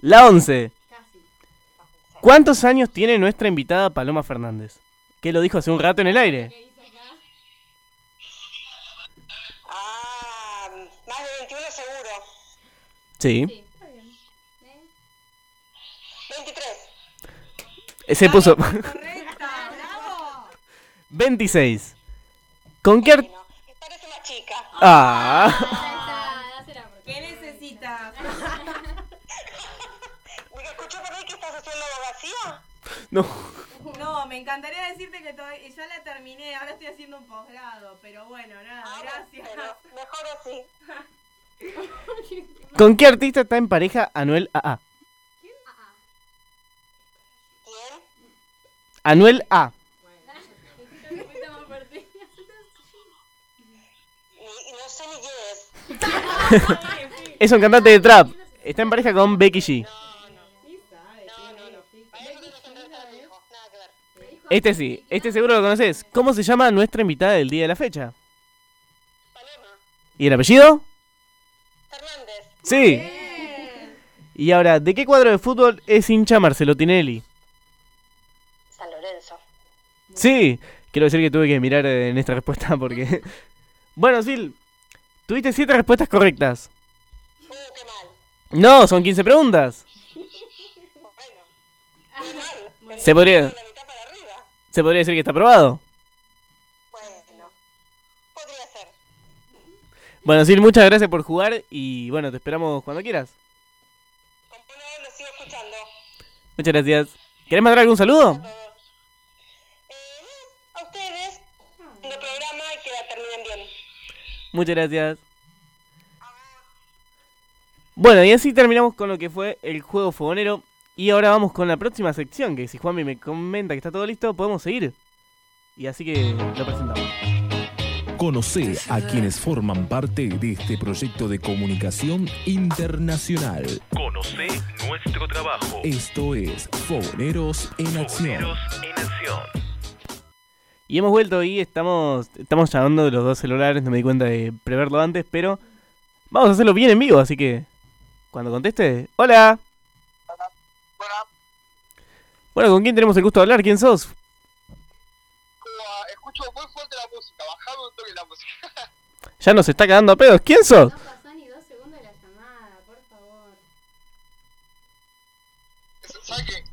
La 11. ¿Cuántos años tiene nuestra invitada Paloma Fernández? Que lo dijo hace un rato en el aire. Ah, más de 21 seguro. Sí. 23. Se puso. 26. ¿Con qué Parece una chica. Ah. No. No, me encantaría decirte que todavía- ya la terminé, ahora estoy haciendo un posgrado, pero bueno, nada, gracias. Mejor así. ¿Con qué artista está en pareja Anuel AA? Anuel A. No sé ni quién es. Es un cantante de trap. Está en pareja con Becky G. Este sí, este seguro lo conoces. ¿Cómo se llama nuestra invitada del día de la fecha? ¿Y el apellido? Sí. Y ahora, ¿de qué cuadro de fútbol es hincha Marcelo Tinelli? San Lorenzo. Sí, quiero decir que tuve que mirar eh, en esta respuesta porque... Bueno, Sil, tuviste siete respuestas correctas. No, son 15 preguntas. Se podría... Se podría decir que está aprobado. Bueno, Sil, muchas gracias por jugar y bueno, te esperamos cuando quieras. Muchas gracias. ¿Querés mandar algún saludo? A ustedes, el programa y que la terminen bien. Muchas gracias. Bueno, y así terminamos con lo que fue el juego fogonero. Y ahora vamos con la próxima sección, que si Juanmi me comenta que está todo listo, podemos seguir. Y así que lo presentamos. Conoce a quienes forman parte de este proyecto de comunicación internacional. Conoce nuestro trabajo. Esto es Fogoneros en Acción. Fogoneros en acción. Y hemos vuelto y estamos, estamos llamando de los dos celulares, no me di cuenta de preverlo antes, pero vamos a hacerlo bien en vivo, así que cuando conteste, hola. Bueno, ¿con quién tenemos el gusto de hablar? ¿Quién sos? Escucho muy fuerte la música, bajame un toque la música. Ya nos está cagando a pedos. ¿Quién sos? pasó ni dos segundos la llamada, por favor. ¿Sabes qué?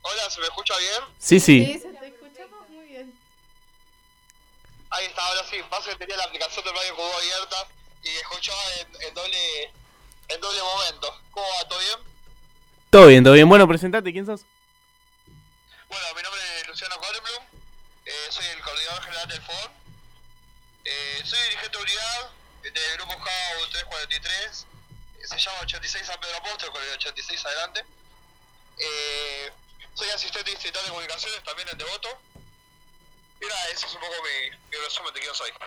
Hola, ¿se me escucha bien? Sí, sí. se te escuchamos muy bien. Ahí está, ahora sí. Pasa que tenía la aplicación de Radio Cubo abierta y escuchaba en, en doble en doble momento. ¿Cómo va? ¿Todo bien? Todo bien, todo bien. Bueno, presentate, ¿quién sos? Bueno, mi nombre es Luciano Kornblum, eh, soy el coordinador general del FON. Eh, soy dirigente de unidad del grupo JAU 343, eh, se llama 86 San Pedro Apóstol, con el 86 adelante. Eh, soy asistente distrital de comunicaciones también en Devoto. Y nada, ese es un poco mi, mi resumen de quién soy.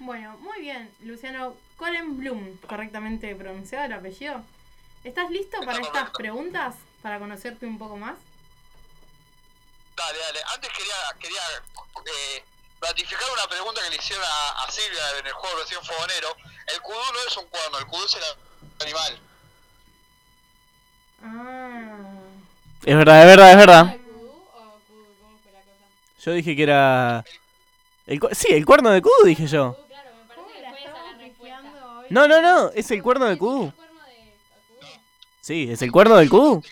Bueno, muy bien, Luciano Bloom, correctamente pronunciado el apellido. ¿Estás listo para estas preguntas? Para conocerte un poco más. Dale, dale. Antes quería, quería eh, ratificar una pregunta que le hicieron a, a Silvia en el juego versión fogonero. El kudú no es un cuerno, el kudú es el animal. Es verdad, es verdad, es verdad. Yo dije que era... El, cu- sí, el cuerno de Kudu dije yo. No, no, no, es el cuerno de Kudu. Sí, es el cuerno del Kudu.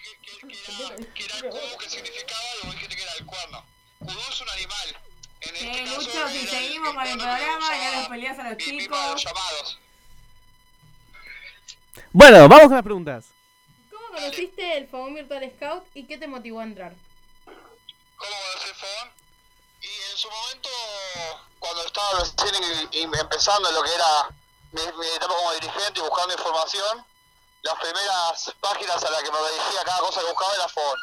Con el programa, ya les peleas a los chicos. Bueno, vamos con las preguntas. ¿Cómo conociste el Fogón Virtual Scout y qué te motivó a entrar? ¿Cómo conocí el fogón? Y en su momento, cuando estaba recién empezando lo que era mi, mi etapa como dirigente y buscando información, las primeras páginas a las que me dirigía, cada cosa que buscaba era fogón.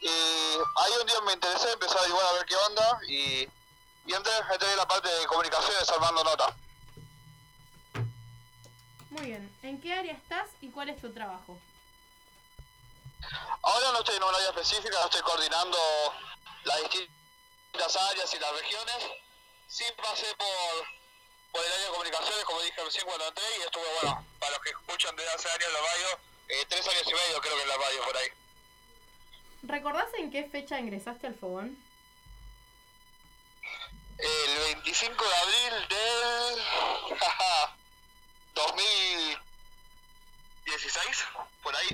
Y ahí un día me interesé, empecé a averiguar a ver qué onda y, y entré, entré en la parte de comunicaciones armando nota. Muy bien. ¿En qué área estás y cuál es tu trabajo? Ahora no estoy en un área específica, no estoy coordinando las distintas áreas y las regiones. Sí pasé por, por el área de comunicaciones, como dije recién cuando entré, y estuve, bueno, para los que escuchan desde hace años la radio, eh, tres años y medio creo que en la radio por ahí. ¿Recordás en qué fecha ingresaste al Fogón? El 25 de abril del 2016, por ahí.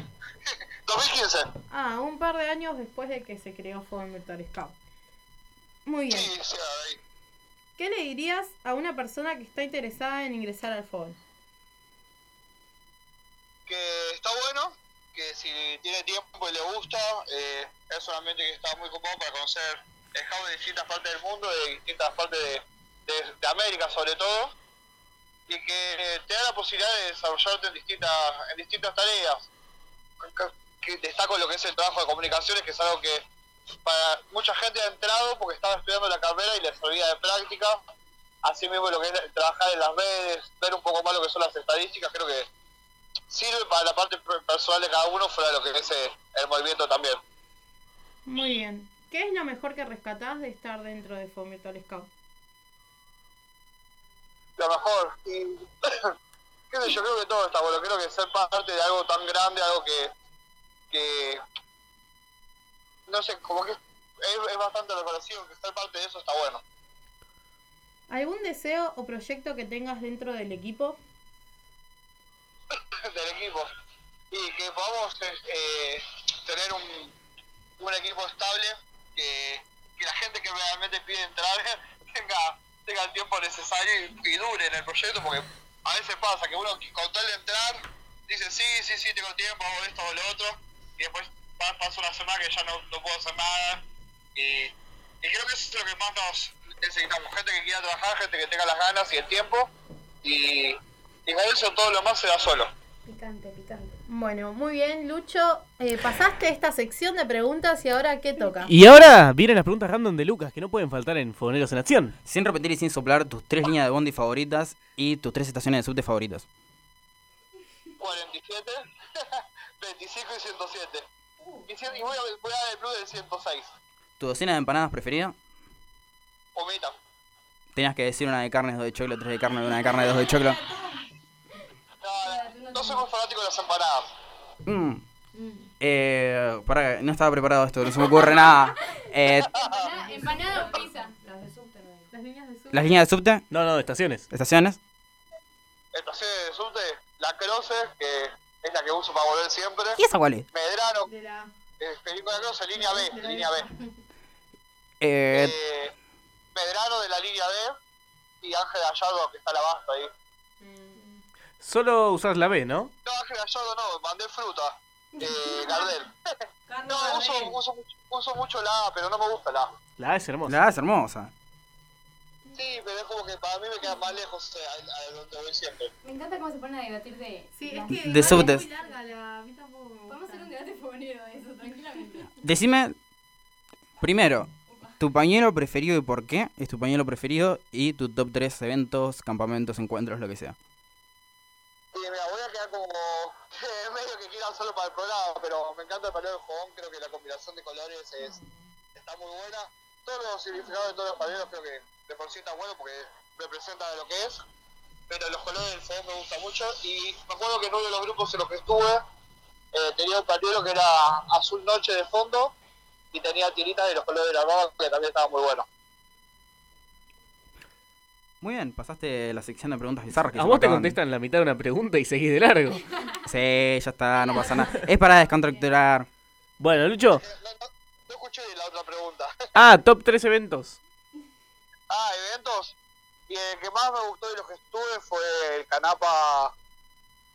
2015. Ah, un par de años después de que se creó Fogón Virtual Scout. Muy bien. Sí, sí, ahí. ¿Qué le dirías a una persona que está interesada en ingresar al Fogón? que está bueno, que si tiene tiempo y le gusta, eh, es un ambiente que está muy cómodo para conocer scouts de distintas partes del mundo, de distintas partes de, de- América sobre todo, y que eh, te da la posibilidad de desarrollarte en distintas, en distintas tareas. Que- destaco lo que es el trabajo de comunicaciones, que es algo que para mucha gente ha entrado porque estaba estudiando la carrera y les servía de práctica. Así mismo lo que es trabajar en las redes, ver un poco más lo que son las estadísticas, creo que sirve para la parte per- personal de cada uno fuera lo que es eh, el movimiento también. Muy bien. ¿Qué es lo mejor que rescatás de estar dentro de Fogón Virtual Scout? Lo mejor, y qué sé yo, creo que todo está bueno, creo que ser parte de algo tan grande, algo que, que no sé, como que es, es bastante reconocido, que ser parte de eso está bueno. ¿Algún deseo o proyecto que tengas dentro del equipo? del equipo y que podamos eh, tener un, un equipo estable que, la gente que realmente pide entrar tenga, el tiempo necesario y, dure en el proyecto porque a veces pasa que uno con tal de entrar dice sí, sí, sí, tengo tiempo, hago esto o lo otro y después pa- pasa una semana que ya no, no puedo hacer nada y, y creo que eso es lo que más nos necesitamos, gente que quiera trabajar, gente que tenga las ganas y el tiempo y, y con eso todo lo más se da solo. Picante, picante. Bueno, muy bien, Lucho. Eh, pasaste esta sección de preguntas y ahora ¿qué toca? Y ahora vienen las preguntas random de Lucas, que no pueden faltar en Fogoneros en Acción. Sin repetir y sin soplar tus tres líneas de bondi favoritas y tus tres estaciones de subte favoritas. 47, 25 y 107. Y, voy, a, voy a dar el plus del 106. ¿Tu docena de empanadas preferida? Humita. Tenías que decir una de carne, dos de choclo, tres de carne, una de carne, dos de choclo. No soy muy fanático de las empanadas. Mm. Eh, para, no estaba preparado esto, no se me ocurre nada. Eh, Empanada, empanada o pizza. Las de subte no hay. Las líneas de ¿Las líneas de subte? No, no, estaciones. ¿Estaciones? Estación de subte, la Croce, que es la que uso para volver siempre. ¿Y esa cuál es? Medrano, De la... eh, película Croce, línea B, línea B. Eh, Eh, Medrano de la línea B y Ángel Gallardo, que está a la basta ahí. Solo usás la B, ¿no? No, Ángel Gallardo no, mandé fruta. Eh, Gardel. No, uso, uso, mucho- uso mucho la A, pero no me gusta la A. La A es hermosa. la es hermosa. Sí, pero es como que para mí me queda más lejos eh, a, a donde voy siempre. Me encanta cómo se ponen a debatir de. Sí, es que De subtes. es muy larga la... A mí tampoco Podemos hacer un debate fogonero de eso, tranquilamente. Decime, primero, tu pañuelo preferido y por qué es tu pañuelo preferido y tu top 3 eventos, campamentos, encuentros, lo que sea. Como eh, medio que quiera solo para el programa, pero me encanta el pañuelo de fogón, creo que la combinación de colores es, está muy buena. Todos los significados de todos los pañuelos creo que de por sí está bueno porque representa lo que es. Pero los colores del fogón me gustan mucho. Y me acuerdo que en uno de los grupos en los que estuve eh, tenía un pañuelo que era azul noche de fondo y tenía tiritas de los colores de la ropa que también estaba muy bueno. Muy bien, pasaste la sección de preguntas bizarras. que A vos te acaban. contestan la mitad de una pregunta y seguís de largo. Sí, ya está, no pasa nada. Es para descontracturar. Bueno, Lucho. No escuché la otra pregunta. Ah, top 3 eventos. Ah, eventos. Y el que más me gustó de los que estuve fue el Canapa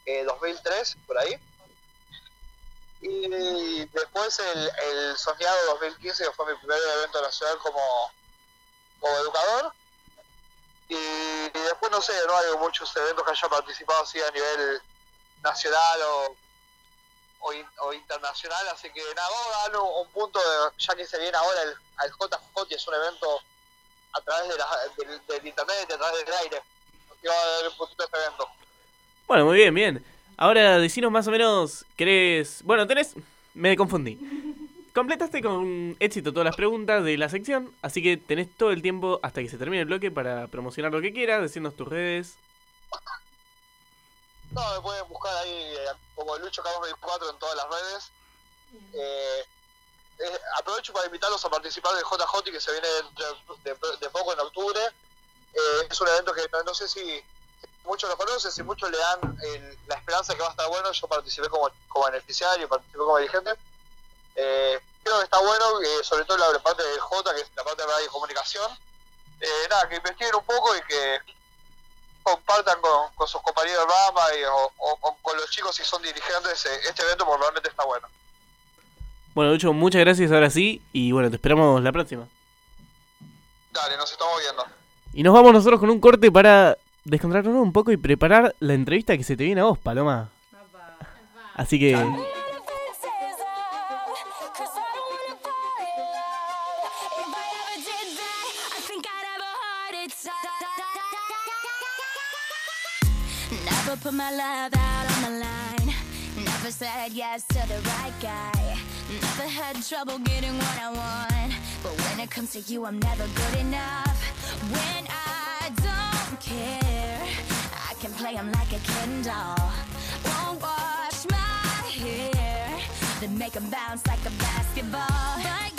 eh, 2003, por ahí. Y después el, el Soñado 2015, que fue mi primer evento nacional como, como educador. Y, después no sé, no hay muchos eventos que haya participado así a nivel nacional o, o, in- o internacional, así que nada, vamos a darle un, un punto, de- ya que se viene ahora el, al JJ, es un evento a través de la, del, del internet, a través del aire. Y vamos a darle un puntito a este evento. Bueno, muy bien, bien. Ahora, decinos más o menos, ¿querés...? Bueno, tenés... Me confundí. Completaste con éxito todas las preguntas de la sección, así que tenés todo el tiempo hasta que se termine el bloque para promocionar lo que quieras, decirnos tus redes. No, me pueden buscar ahí eh, como Lucho Carlos 24 en todas las redes. Eh, aprovecho para invitarlos a participar del JJ que se viene de, poco en octubre. Eh, es un evento que no, sé si muchos lo conocen, si muchos le dan el- la esperanza que va a estar bueno. Yo participé como, como beneficiario, participé como dirigente. Eh, creo que está bueno, eh, sobre todo la parte del J, que es la parte de radio y comunicación. Eh, nada, que investiguen un poco y que compartan con, con sus compañeros de Rama y, o, o- o con los chicos si son dirigentes eh, este evento porque realmente está bueno. Bueno, Lucho, muchas gracias ahora sí, y bueno, te esperamos la próxima. Dale, nos estamos viendo. Y nos vamos nosotros con un corte para descontracturarnos un poco y preparar la entrevista que se te viene a vos, Paloma. Así que... Never put my love out on the line. Never said yes to the right guy. Never had trouble getting what I want. But when it comes to you, I'm never good enough. When I don't care, I can play 'em like a Ken doll. Won't wash my hair, then make 'em bounce like a basketball. But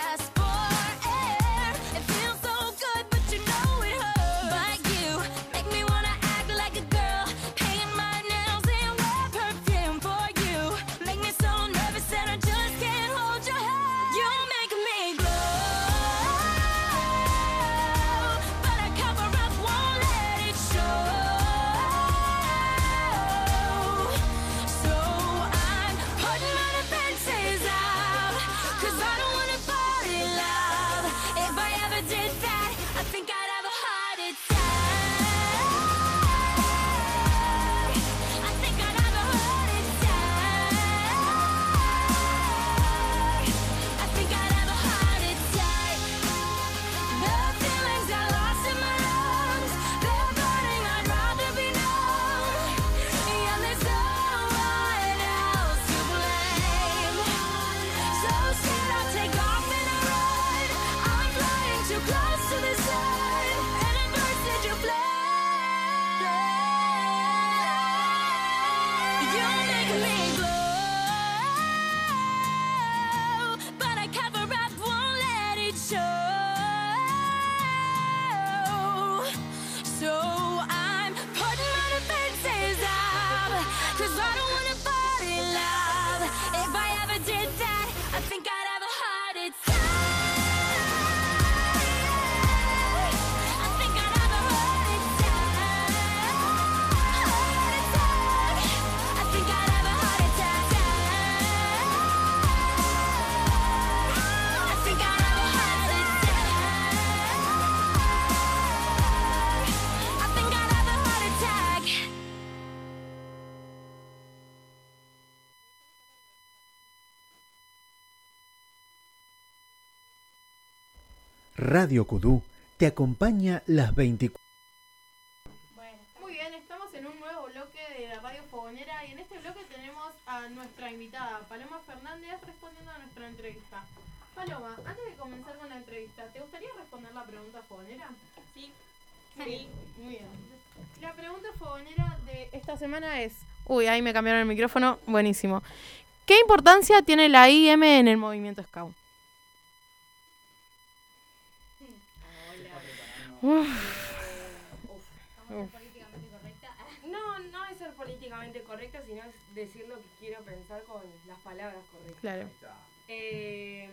Radio Kudú te acompaña las 24 Muy bien, estamos en un nuevo bloque de la radio fogonera y en este bloque tenemos a nuestra invitada, Paloma Fernández, respondiendo a nuestra entrevista. Paloma, antes de comenzar con la entrevista, ¿te gustaría responder la pregunta fogonera? Sí. Sí. Muy bien. La pregunta fogonera de esta semana es... Uy, ahí me cambiaron el micrófono. Buenísimo. ¿Qué importancia tiene la IM en el movimiento Scout? Uf. Uf. No, no es ser políticamente correcta, sino es decir lo que quiero pensar con las palabras correctas. Claro. Eh...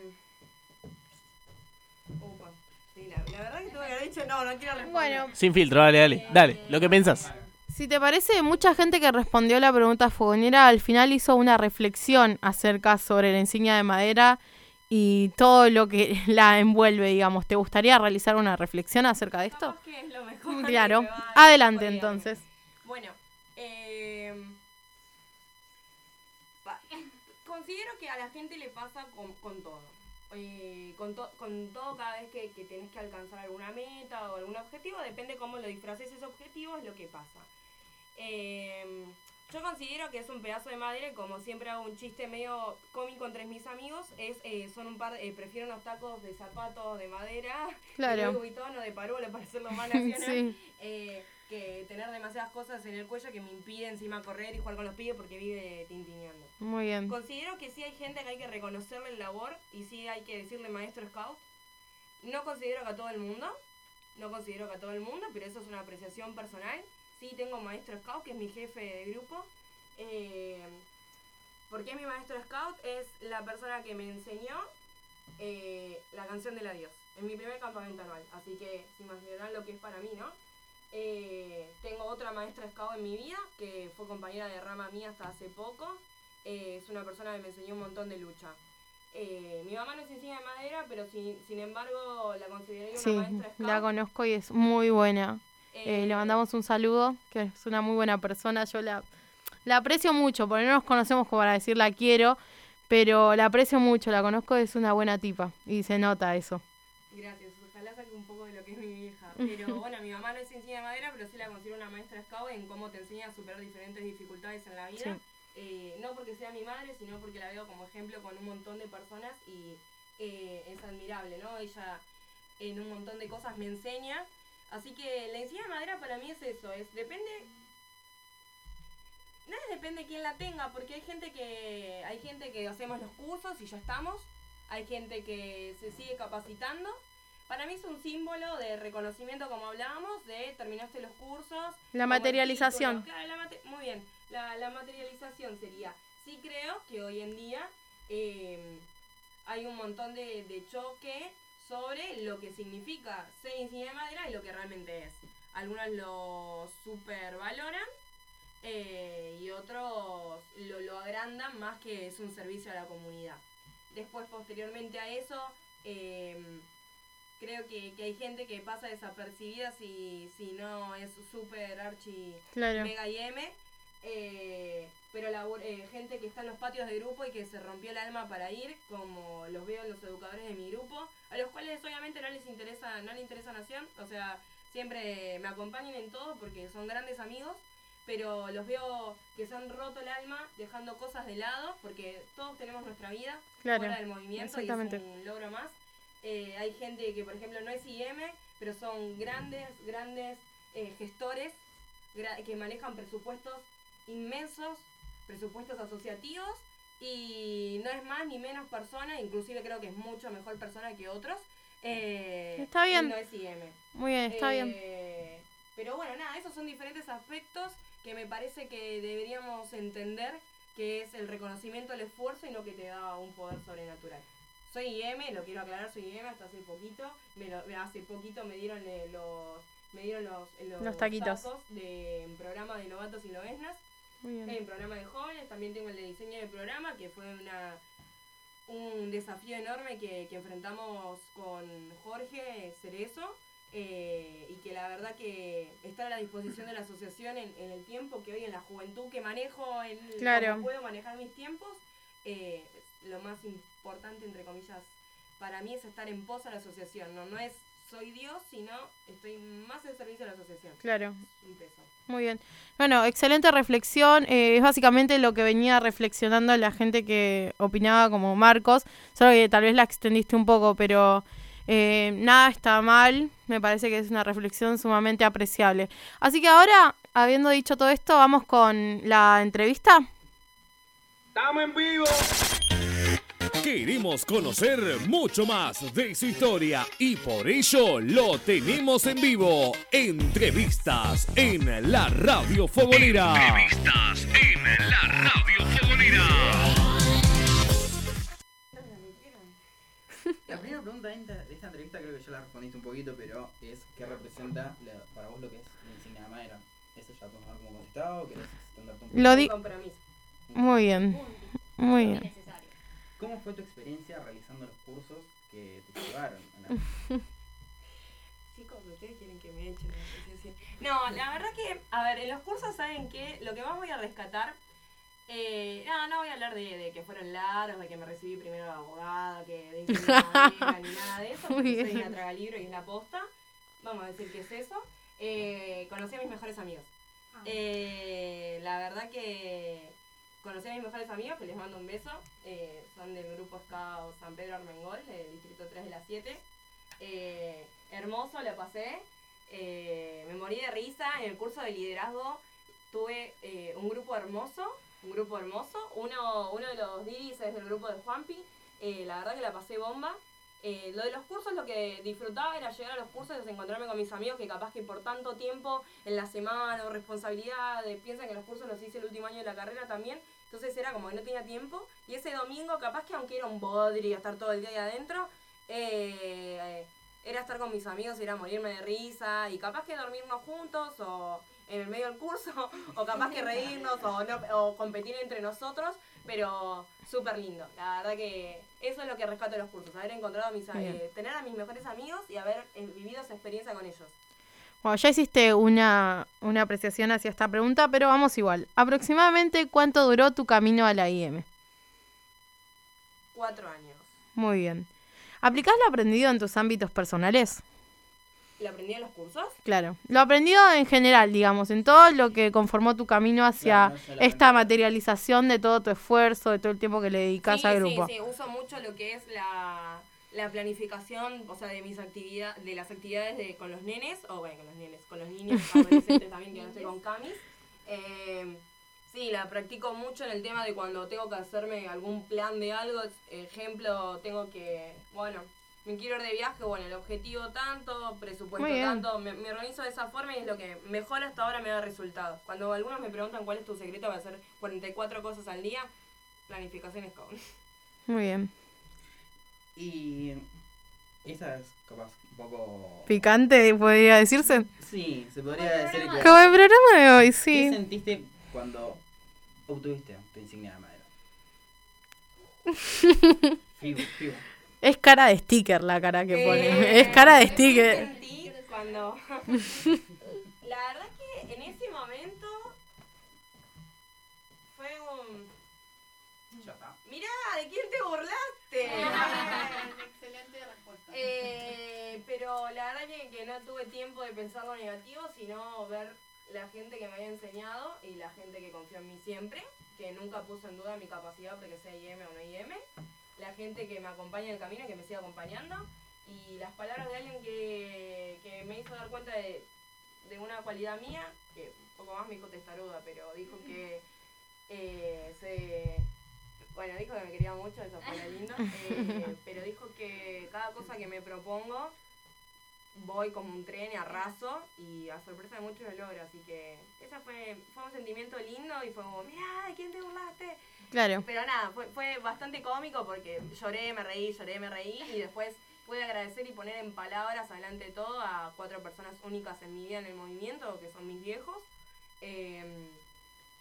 Sí, la, la verdad que tuve que haber dicho no, no quiero responder. Bueno, Sin filtro, dale, dale. Dale, lo que pensás. Si te parece, mucha gente que respondió la pregunta fogonera al final hizo una reflexión acerca sobre la insignia de madera y todo lo que la envuelve, digamos. ¿Te gustaría realizar una reflexión acerca de esto? ¿Qué es lo mejor? Claro. que Adelante podría- entonces. Bueno, eh, considero que a la gente le pasa con, con todo. Eh, con, to- con todo cada vez que, que tenés que alcanzar alguna meta o algún objetivo, depende cómo lo disfraces ese objetivo, es lo que pasa. Eh, yo considero que es un pedazo de madera y como siempre hago un chiste medio cómico entre mis amigos, es eh, son un par, eh, prefiero unos tacos de zapatos de madera, Claro. de Vuitton o de Parolo para hacerlo más nacional, Sí. eh, que tener demasiadas cosas en el cuello que me impide encima correr y jugar con los pibes porque vive tintineando. Muy bien. Considero que sí hay gente que hay que reconocerle el labor y sí hay que decirle maestro scout. No considero que a todo el mundo, no considero que a todo el mundo, pero eso es una apreciación personal. Sí tengo maestro scout, que es mi jefe de grupo. Eh, ¿Por qué mi maestro scout? Es la persona que me enseñó eh, la canción del adiós en mi primer campamento anual. Así que se imaginarán lo que es para mí, ¿no? Eh, tengo otra maestra scout en mi vida, que fue compañera de rama mía hasta hace poco. Eh, es una persona que me enseñó un montón de lucha. Eh, mi mamá no es insignia de madera, pero sin, sin embargo la consideraría una Sí, maestra scout. la conozco y es muy buena. Eh, Eh, le mandamos un saludo, que es una muy buena persona. Yo la, la aprecio mucho, porque no nos conocemos como para decir la quiero, pero la aprecio mucho, la conozco, es una buena tipa y se nota eso. Gracias, ojalá saque un poco de lo que es mi vieja. Pero bueno, mi mamá no es de madera, pero sí la considero una maestra scout en cómo te enseña a superar diferentes dificultades en la vida. Sí. Eh, no porque sea mi madre, sino porque la veo como ejemplo con un montón de personas y eh, es admirable, ¿no? Ella en un montón de cosas me enseña. Así que la insignia de madera para mí es eso, es depende no es depende quién la tenga, porque hay gente que hay gente que hacemos los cursos y ya estamos, hay gente que se sigue capacitando. Para mí es un símbolo de reconocimiento, como hablábamos, de terminaste los cursos. La materialización. título. Claro, la mate- muy bien. La, la materialización sería. Sí creo que hoy en día eh, hay un montón de, de choque sobre lo que significa ser insignia de madera y lo que realmente es. Algunos lo supervaloran eh, y otros lo, lo agrandan más que es un servicio a la comunidad. Después, posteriormente a eso, eh, creo que, que hay gente que pasa desapercibida si, si no es super archi Claro. mega y M. eh, pero la, eh, gente que está en los patios de grupo y que se rompió el alma para ir, como los veo en los educadores de mi grupo, a los cuales obviamente no les interesa, no les interesa Nación, o sea, siempre me acompañan en todo porque son grandes amigos, pero los veo que se han roto el alma dejando cosas de lado, porque todos tenemos nuestra vida Claro, fuera del movimiento y es un logro más. Eh, hay gente que, por ejemplo, no es IM, pero son grandes, grandes eh, gestores gra- que manejan presupuestos inmensos, presupuestos asociativos, y no es más ni menos persona, inclusive creo que es mucho mejor persona que otros. eh, Está bien. no es IM. Muy bien, está bien. Eh, Pero bueno, nada, esos son diferentes aspectos que me parece que deberíamos entender que es el reconocimiento del esfuerzo y no que te da un poder sobrenatural. Soy IM, lo quiero aclarar, soy IM hasta hace poquito. Me lo- hace poquito me dieron eh, los me dieron los, los, Los taquitos. de programa de novatos y lobesnas. Muy bien. En programa de jóvenes, también tengo el de diseño de programa, que fue una un desafío enorme que, que enfrentamos con Jorge Cerezo eh, y que la verdad que está a la disposición de la asociación en, en el tiempo que hoy en la juventud que manejo, en Claro. cómo puedo manejar mis tiempos, eh, lo más importante, entre comillas, para mí es estar en pos a la asociación, no, no es soy Dios, sino estoy más en servicio de la asociación. Claro. Un peso. Muy bien. Bueno, excelente reflexión. Eh, es básicamente lo que venía reflexionando la gente que opinaba como Marcos. Solo que tal vez la extendiste un poco, pero eh, nada está mal. Me parece que es una reflexión sumamente apreciable. Así que ahora, habiendo dicho todo esto, vamos con la entrevista. ¡Estamos en vivo! Queremos conocer mucho más de su historia y por ello lo tenemos en vivo. Entrevistas en la Radio Fogonera. Entrevistas en la Radio Fogonera. La primera pregunta de esta, entrevista creo que ya la respondiste un poquito, pero es ¿qué representa la- para vos lo que es la insignia de madera? ¿Eso ya podemos dar como contestado o querés extenderte un poco? Lo di- Muy bien. Muy bien. ¿Cómo fue tu experiencia realizando los cursos que te llevaron a la Chicos, ustedes quieren que me echen. No, la verdad que, a ver, en los cursos, ¿saben qué? Lo que más voy a rescatar. Eh, no, no voy a hablar de, de que fueron largos, de que me recibí primero de abogada, que de ingeniería madera, ni nada de eso, porque soy una traga libro y es la posta. Vamos a decir que es eso. Eh, conocí a mis mejores amigos. Eh, la verdad que conocí a mis mejores amigos, que les mando un beso. eh, son del grupo Scout San Pedro Armengol, del distrito 3 de las 7. Eh, hermoso, la pasé. Eh, me morí de risa. En el curso de liderazgo tuve eh, un grupo hermoso. Un grupo hermoso. Uno, uno de los diris es del grupo de Juanpi. La verdad que la pasé bomba. Eh, lo de los cursos, lo que disfrutaba era llegar a los cursos y encontrarme con mis amigos que capaz que por tanto tiempo en la semana o responsabilidades, piensan que los cursos los hice el último año de la carrera también, entonces era como que no tenía tiempo. Y ese domingo capaz que aunque era un bodrio estar todo el día ahí adentro, eh, era estar con mis amigos y era morirme de risa y capaz que dormirnos juntos o en el medio del curso o capaz que reírnos o, no, o competir entre nosotros, pero súper lindo. La verdad que eso es lo que rescato de los cursos, haber encontrado a mis, eh, tener a mis mejores amigos y haber eh, vivido esa experiencia con ellos. Bueno, ya hiciste una, una apreciación hacia esta pregunta, pero vamos igual. Aproximadamente, ¿cuánto duró tu camino a la IM? Cuatro años. Muy bien. ¿Aplicás lo aprendido en tus ámbitos personales? ¿Lo aprendí en los cursos? Claro. Lo aprendido en general, digamos, en todo lo que conformó tu camino hacia Claro, no solamente- esta materialización de todo tu esfuerzo, de todo el tiempo que le dedicas sí, al sí, grupo. Sí, uso mucho lo que es la, la planificación, o sea, de mis actividades, de las actividades de, con los nenes, o bueno, con los nenes, con los niños adolescentes también, que no estoy con camis. Eh, sí, la practico mucho en el tema de cuando tengo que hacerme algún plan de algo, ejemplo, tengo que, bueno, me quiero ir de viaje, bueno, el objetivo tanto, presupuesto tanto, me, me organizo de esa forma y es lo que mejor hasta ahora me da resultado. Cuando algunos me preguntan cuál es tu secreto para hacer 44 cosas al día, planificación es con. Muy bien. Y esa es capaz un poco... Picante, podría decirse. Sí, se podría decir que... Como el programa de hoy, sí. ¿Qué sentiste cuando obtuviste tu insignia de madera? Figu, figu. Es cara de sticker la cara que Eh, pone. Es cara de ¿qué sticker. sentí cuando la verdad que en ese momento fue un mirá de quién te burlaste Excelente respuesta. Eh, pero la verdad que, que no tuve tiempo de pensar lo negativo sino ver la gente que me había enseñado y la gente que confió en mí siempre que nunca puso en duda mi capacidad porque sea IM o no IM la gente que me acompaña en el camino y que me sigue acompañando y las palabras de alguien que, que me hizo dar cuenta de, de una cualidad mía, que un poco más me dijo testaruda, pero dijo que eh, se... Bueno, dijo que me quería mucho, eso fue lindo, eh, pero dijo que cada cosa que me propongo voy como un tren y arraso y a sorpresa de muchos lo logro, así que esa fue, fue un sentimiento lindo y fue como, mirá, ¿de quién te burlaste? Claro. Pero nada, fue, fue bastante cómico porque lloré, me reí, lloré, me reí y después pude agradecer y poner en palabras adelante de todo a cuatro personas únicas en mi vida en el movimiento, que son mis viejos. Eh,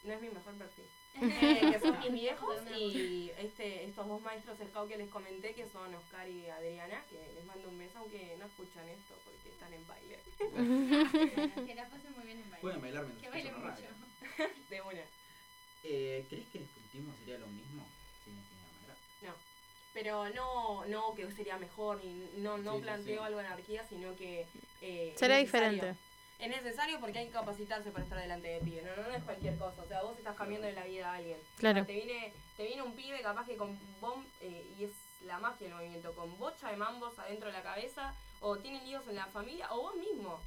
no es mi mejor perfil. Eh, que son mis viejos y este, estos dos maestros scout que les comenté, que son Oscar y Adriana, que les mando un beso, aunque no escuchan esto porque están en baile. que la pasen muy bien en baile. Pueden bailar mientras Que bailen mucho. De una. Eh, ¿Crees que el escultismo sería lo mismo sin de? No. Pero no, no que sería mejor, y no, no Sí, planteo sí. algo de anarquía, sino que... eh, necesario. diferente. Es necesario porque hay que capacitarse para estar delante de pibes, no, no, no es cualquier cosa, o sea, vos estás cambiando la vida a alguien. Claro. O sea, te viene, te viene un pibe capaz que con bom, eh, y es la magia del movimiento, con bocha de mambos adentro de la cabeza, o tienen líos en la familia, o vos mismo.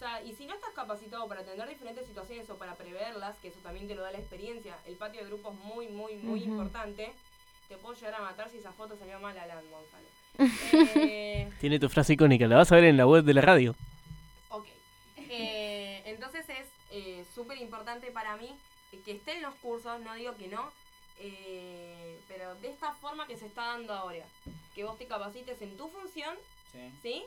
O sea, y si no estás capacitado para atender diferentes situaciones o para preverlas, que eso también te lo da la experiencia, el patio de grupo es muy, muy, muy importante, te puedo llegar a matar si esa foto salió mal a Land, Gonzalo. Eh, Tiene tu frase icónica, la vas a ver en la web de la radio. Ok. Eh, entonces es eh, súper importante para mí que esté en los cursos, no digo que no, eh, pero de esta forma que se está dando ahora. Que vos te capacites en tu función, Sí. ¿sí?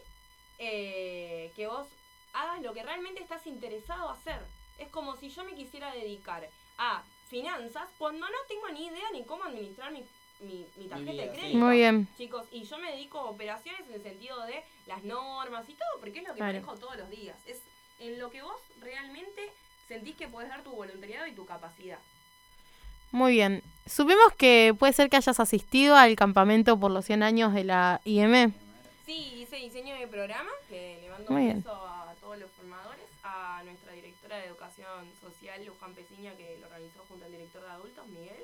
Eh, que vos hagas lo que realmente estás interesado a hacer. Es como si yo me quisiera dedicar a finanzas cuando no tengo ni idea ni cómo administrar mi, mi, mi tarjeta vida, de sí. crédito. Muy bien. Chicos, y yo me dedico a operaciones en el sentido de las normas y todo, porque es lo que Claro. manejo todos los días. Es en lo que vos realmente sentís que podés dar tu voluntariado y tu capacidad. Muy bien. Supimos que puede ser que hayas asistido al campamento por los 100 años de la IM. Sí, hice diseño de programa, que le mando Muy un bien. beso a de Educación Social, Luján Peciña, que lo organizó junto al director de adultos, Miguel.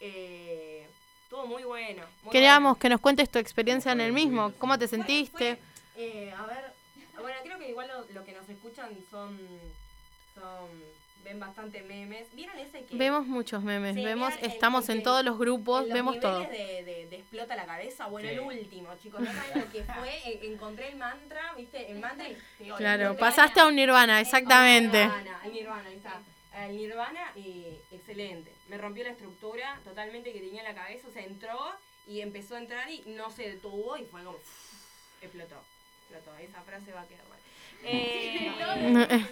Eh, estuvo muy bueno. muy Queríamos que nos cuentes tu experiencia en el mismo. ¿Cómo te sentiste? Eh, a ver, bueno, creo que igual lo, lo que nos escuchan son, son, ven bastante memes. ¿Vieron ese que... Vemos muchos memes, Sí, vemos, estamos el en todos los grupos, los vemos todo. De, de, de explota la cabeza, bueno, Sí. el último, chicos, no saben lo que fue, eh, encontré el mantra, viste, el mantra y... digo, Claro, pasaste a un nirvana, exactamente. El nirvana, el nirvana, ahí está. El nirvana, y excelente. Me rompió la estructura totalmente que tenía en la cabeza, o sea, entró y empezó a entrar y no se detuvo y fue como... explotó, explotó, esa frase va a quedar mal. Eh,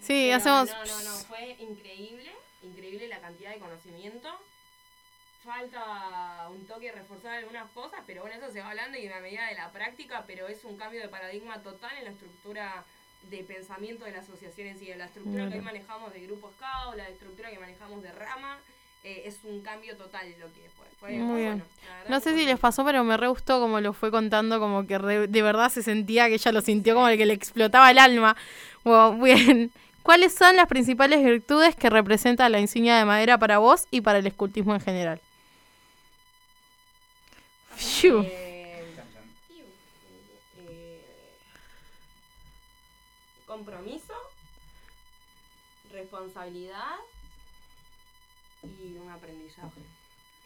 Sí, pero hacemos... No, no, no, fue increíble, increíble la cantidad de conocimiento. Falta un toque reforzar algunas cosas, pero bueno, eso se va hablando y a medida de la práctica, pero es un cambio de paradigma total en la estructura de pensamiento de la asociación en sí, de la estructura que hoy manejamos de grupo scout, la estructura que manejamos de rama, eh, es un cambio total lo que fue. Fue Muy bien. bueno, No sé si les pasó, pero me re gustó como lo fue contando, como que re- de verdad se sentía que ella lo sintió como el que le explotaba el alma. Wow, bien. ¿Cuáles son las principales virtudes que representa la insignia de madera para vos y para el escultismo en general? Eh, eh, compromiso, responsabilidad.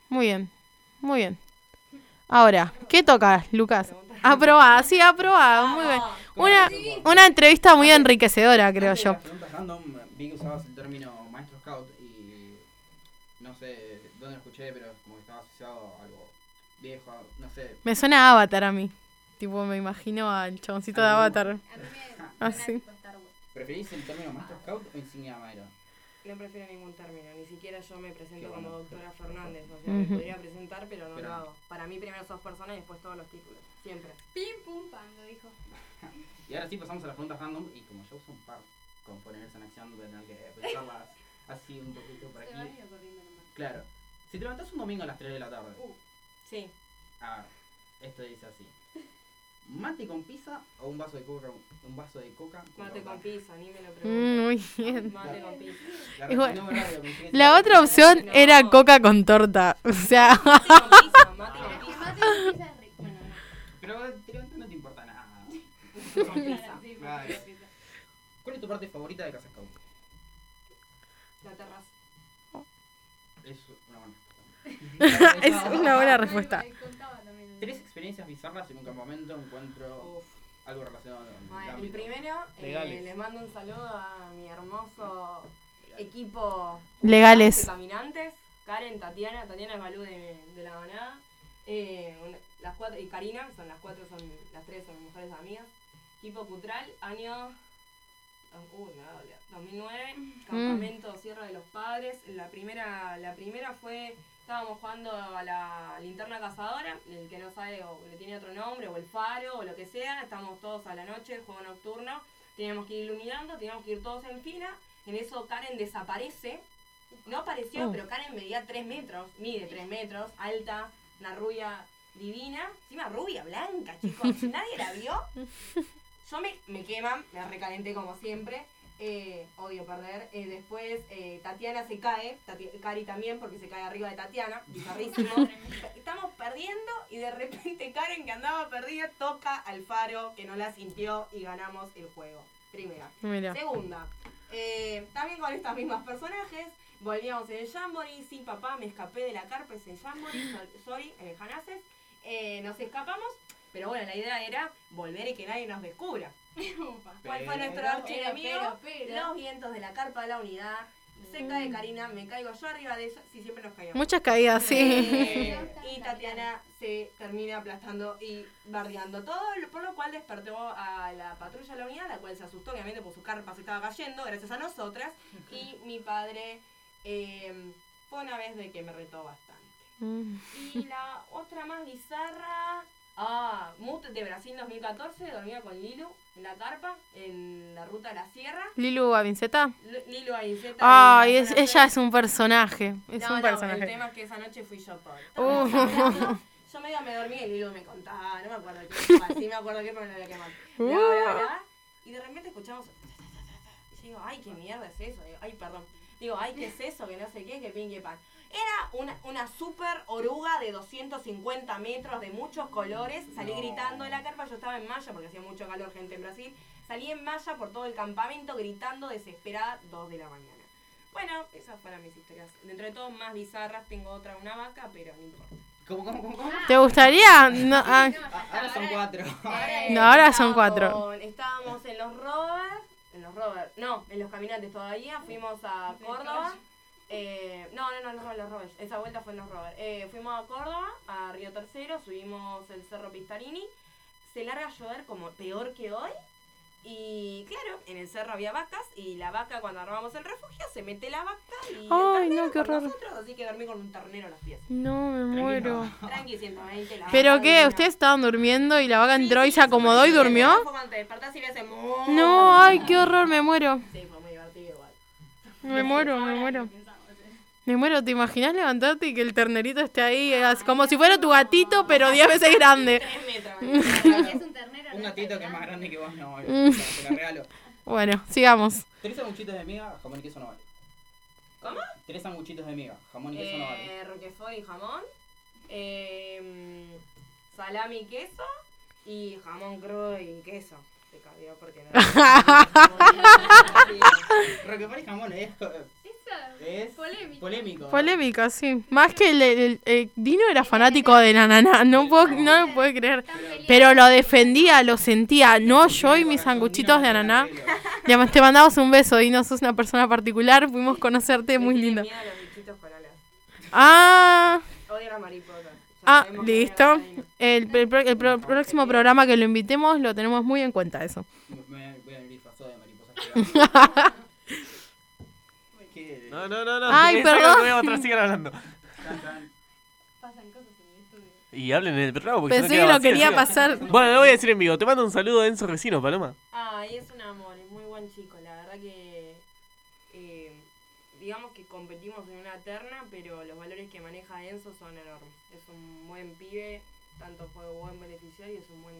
Muy bien, muy bien. Ahora, ¿qué toca, Lucas? Aprobada, sí, aprobada, muy bien. Una, una entrevista muy enriquecedora, creo de yo. las preguntas random, vi que usabas el término maestro scout y no sé dónde lo escuché, pero es como que estaba asociado a algo viejo, no sé. Me suena a Avatar a mí. Tipo, me imagino al chaboncito de Avatar. Así. ¿Preferís el término maestro scout o insignia madera? No prefiero ningún término, ni siquiera yo me presento como doctora Fernández, o sea, me podría presentar, pero no Pero- lo hago. Para mí primero sos persona y después todos los títulos, siempre. Pim pum pam, lo dijo. Y ahora sí pasamos a las preguntas random y como yo uso un par con ponerse en acción, voy a tener que pensarlas así un poquito por aquí. Claro. Si te levantás un domingo a las 3 de la tarde. Sí. A ver, esto dice así. ¿Mate con pizza o un vaso de coca? Un vaso de coca Mate torta? con pizza, ni me lo Mm, pregunto. muy bien. Mate con pizza. La bueno, que la otra opción era coca con torta. O sea, Pero te levantas no te importa nada. Son pizza. Claro. ¿Cuál es tu parte favorita de Casa Scout? La terraza. Es una buena respuesta. es una buena respuesta. ¿Tres experiencias bizarras en un campamento, encuentro, algo relacionado con el Bueno, el primero, eh, les mando un saludo a mi hermoso equipo Legales. de caminantes, Karen, Tatiana, Tatiana es Balú de, de la manada, eh, una- las cuatro, y Karina, son las cuatro, son las tres son mis mejores amigas. Equipo Cutral, año uy, me va a doler, 2009, campamento Sierra de los Padres. La primera, la primera fue, estábamos jugando a la linterna cazadora, el que no sabe o le tiene otro nombre, o el faro, o lo que sea, estábamos todos a la noche, juego nocturno, teníamos que ir iluminando, teníamos que ir todos en fila, en eso Karen desaparece, no apareció, Oh. pero Karen medía 3 metros, mide 3 metros, alta, una rubia divina, encima rubia, blanca, chicos. Nadie la vio. Yo me, me queman, me recalenté como siempre. Eh, odio perder. Eh, después eh, Tatiana se cae, Tati- Cari también, porque se cae arriba de Tatiana, bizarrísimo. Estamos perdiendo y de repente Karen, que andaba perdida, toca al faro, que no la sintió y ganamos el juego. Primera. Mira. Segunda, eh, también con estas mismas personajes, volvíamos en el Jamboree, sí papá, me escapé de la carpa, es el Jamboree, so- sorry, en el Janaces. Eh, nos escapamos, pero bueno, la idea era volver y que nadie nos descubra. ¿Cuál fue nuestro archienemigo? Los vientos de la carpa de la unidad. Se cae Karina, me caigo yo arriba de ella. Sí, siempre nos caíamos. Muchas caídas, sí. Eh, y Tatiana se termina aplastando y bardeando. Todo por lo cual despertó a la patrulla de la unidad, la cual se asustó, obviamente, por su carpa se estaba cayendo, gracias a nosotras. Y mi padre eh, fue una vez de que me retó bastante. Mm. Y la otra más bizarra. Ah, Mut de Brasil 2014, dormía con Lilu en la carpa, en la ruta de la sierra. Lilu Avinceta. Lilu es, la zona ella es un personaje. Es no, un no, personaje. el tema es que esa noche fui yo pobre. Uh. Yo medio me dormí y Lilo me contaba, no me acuerdo qué, sí me acuerdo qué, pero no lo. Y de repente escuchamos. Y yo digo, ay, qué mierda es eso. Digo, ay, perdón. Digo, ay, qué es eso, que no sé qué, que pin, que pan. Era una, una super oruga de 250 metros de muchos colores. Salí gritando de la carpa, yo estaba en malla porque hacía mucho calor, gente en Brasil. Salí en malla por todo el campamento gritando desesperada, 2 de la mañana. Bueno, esas fueron mis historias. Dentro de todo, más bizarras, tengo otra, una vaca, pero no importa. ¿Cómo, cómo, cómo? cómo? ¿Te gustaría? No, ah, Ahora son cuatro. No, ahora son Estábamos- cuatro. Estábamos en los rovers, en los rovers, no, en los caminantes todavía, fuimos a Córdoba. Eh, no, no, no, no, los rovers, esa vuelta fue en los rovers. Eh, fuimos a Córdoba, a Río Tercero, subimos el Cerro Pistarini. Se larga a llover como peor que hoy. Y claro, en el cerro había vacas y la vaca cuando armamos el refugio se mete la vaca y el Ay, no, qué horror. nosotros, así que dormí con un ternero a los pies. No, me muero. Tranqui 120, la ¿Pero vaca qué? divina. ¿Ustedes estaban durmiendo y la vaca entró y se acomodó y durmió? Fue cuando te despertás y le hace mu. No, ay, qué horror, me muero. Sí, fue muy divertido igual. Me muero, me muero. Me muero, ¿te imaginas levantarte y que el ternerito esté ahí? Es como si fuera tu gatito, pero 10 veces grande. Un gatito que es más grande que vos, no, te la regalo. Bueno, sigamos. Tres sanguchitos de miga, jamón y queso no vale. ¿Cómo? Tres sanguchitos de miga, jamón y queso no vale. Eh, roquefort y jamón. Eh, salami y queso. Y jamón crudo y queso. Te cambió porque no. Roquefort y jamón es, es Polémico. polémico. Sí. Más que el, el- el- Dino era fanático de la nana, no puedo, no lo puedo creer. Pero lo defendía, lo sentía. No, yo y mis sanguchitos de ananá. Te mandamos un beso, Dino, sos una persona particular, pudimos conocerte, muy alas. Ah, Odio las mariposas. Ya ah, listo. El, el pro- el pro- próximo programa que lo invitemos lo tenemos muy en cuenta eso. Me voy a venir disfrazado de mariposa. No, no, no, no. Ay, perdón. voy a mostrar, sigan hablando. Pasan cosas en el estudio. Y hablen en el programa porque Pensé si no que lo quería vacío. pasar. Bueno, lo voy a decir en vivo. Te mando un saludo a Enzo Vecino, Paloma. Ay, es un amor, es muy buen chico. La verdad que. eh, digamos que competimos en una terna, pero los valores que maneja Enzo son enormes. Es un buen pibe, tanto fue buen beneficiario y es un buen.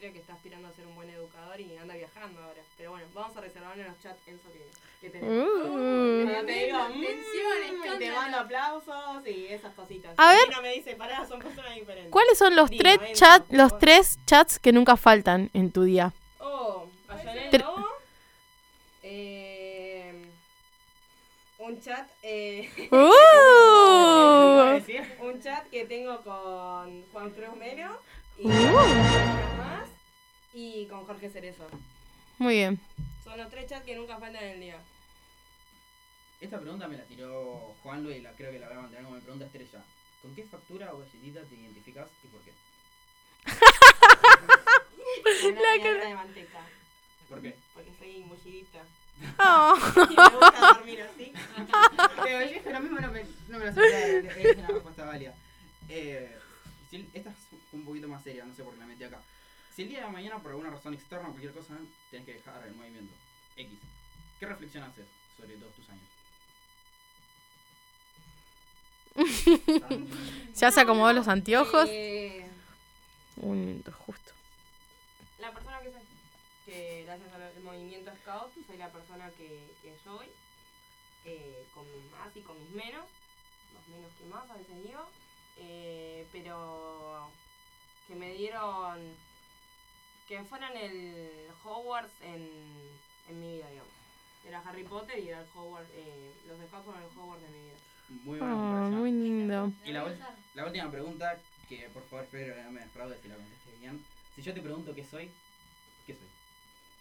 Creo que está aspirando a ser un buen educador y anda viajando ahora. Pero bueno, vamos a reservarle los chats Enzo que, que tenemos. Uh. Cuando te digo, mm, y te escándalo. mando aplausos y esas cositas. A ver. no me dice, pará, son personas diferentes. ¿Cuáles son los Dino, tres chats, los tres chats que nunca faltan en tu día? Oh, el lobo. Eh, un chat. Eh, Uh. un chat que tengo con Juan Cruz Melo y Uh. Y con Jorge Cerezo. Muy bien. Son los tres chats que nunca faltan en el día. Esta pregunta me la tiró Juanlo y la, creo que la voy a mantener como mi pregunta estrella. ¿Con qué factura o galletita te identificas y por qué? Con una La cara- de manteca. ¿Por qué? Porque soy mullidita. Oh. y me gusta dormir así. Pero yo esto lo mismo no me, no me lo sabía, es una respuesta válida. Eh, esta es un poquito más seria, no sé por qué la metí acá. Si el día de mañana por alguna razón externa o cualquier cosa tenés que dejar el movimiento X, ¿qué reflexión haces sobre todos tus años? ¿Ya se acomodó los anteojos? Eh, Un minuto, justo. La persona que soy, que gracias al movimiento Scout soy la persona que, que soy, eh, con mis más y con mis menos, más menos que más a veces digo, eh, pero que me dieron, que fueran el Hogwarts en, en mi vida, digamos. Era Harry Potter y era el Hogwarts, eh, los Scouts fueron el Hogwarts de mi vida. Muy Ah, buena comparación. muy lindo. Y la, última pregunta, que por favor espero que no me defraude si la contesté bien. Si yo te pregunto qué soy, ¿qué soy?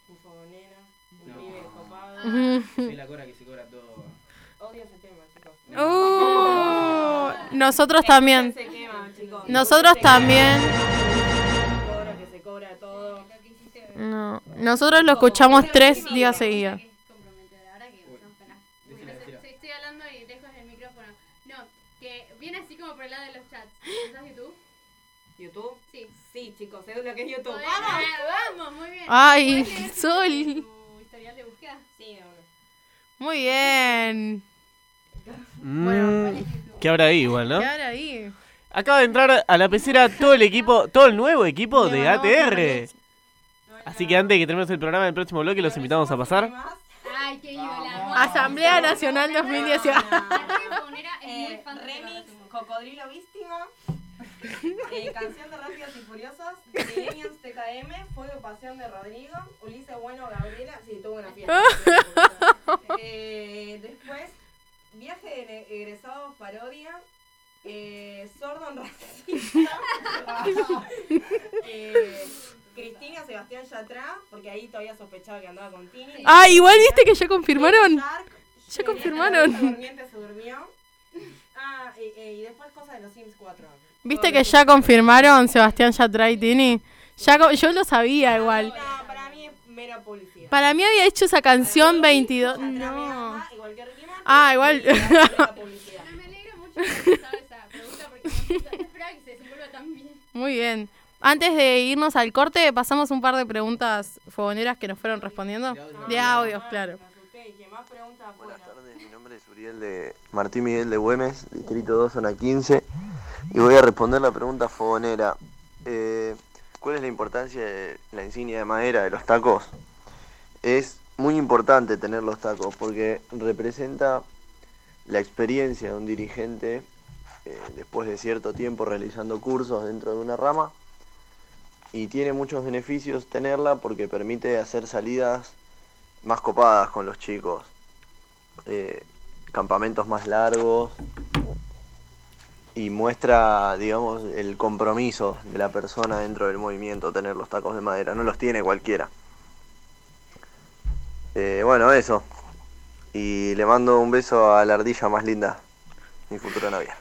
Un fogonera, un No. pibe copado. Soy la cora que se cobra todo. Odio ese tema, chicos. Uh, nosotros también. Se quema, chicos. Nosotros también. Todo. No, nosotros lo escuchamos tres días seguidos. Sí, estoy hablando y lejos el micrófono. No, que viene así como por el lado de los chats. ¿Usás YouTube? ¿YouTube? Sí. Sí, chicos, sé lo que es YouTube. ¡Vamos! ¡Vamos! Muy bien. Ay, ¿Podés leer Sol. tu historial de búsqueda? Sí. Muy bien. Mm, ¿Qué habrá ahí igual, no? ¿Qué habrá ahí? Acaba de entrar a la pecera todo el equipo, todo el nuevo equipo de ATR. Así que antes de que terminemos el programa del próximo bloque, los invitamos a pasar. ¡Ay, qué! Asamblea Nacional 2018. Fogonera es muy Eh, fan de remix, Cocodrilo Víctima, eh, Canción de Rápidos y Furiosos, Millennials TKM, Fuego Pasión de Rodrigo, Ulises Bueno Gabriela, sí, tuvo una fiesta. eh, después, Viaje de Egresados Parodia, eh, Sordo en Racista, eh, Cristina Sebastián Yatra, porque ahí todavía sospechaba que andaba con Tini. Ah, igual viste que ya confirmaron. Ya confirmaron. Se durmió. Ah, y, eh, y después cosas de los Sims 4. ¿Viste que ya confirmaron Sebastián Yatra y Tini? Ya yo lo sabía igual. No, para mí es mera publicidad. Para mí había hecho esa canción 22. No. Ah, igual. Me alegra mucho que hayas contestado esa pregunta porque no esperaba que se desenvuelva tan bien. Muy bien. Antes de irnos al corte, pasamos un par de preguntas fogoneras que nos fueron respondiendo. De audios, claro. Buenas tardes, mi nombre es Uriel de Martín Miguel de Güemes, Distrito 2, zona 15, y voy a responder la pregunta fogonera. Eh, ¿Cuál es la importancia de la insignia de madera de los tacos? Es muy importante tener los tacos porque representa la experiencia de un dirigente eh, después de cierto tiempo realizando cursos dentro de una rama y tiene muchos beneficios tenerla porque permite hacer salidas más copadas con los chicos, eh, campamentos más largos y muestra, digamos, el compromiso de la persona dentro del movimiento tener los tacos de madera, no los tiene cualquiera. Eh, bueno, eso. Y le mando un beso a la ardilla más linda, mi futura novia.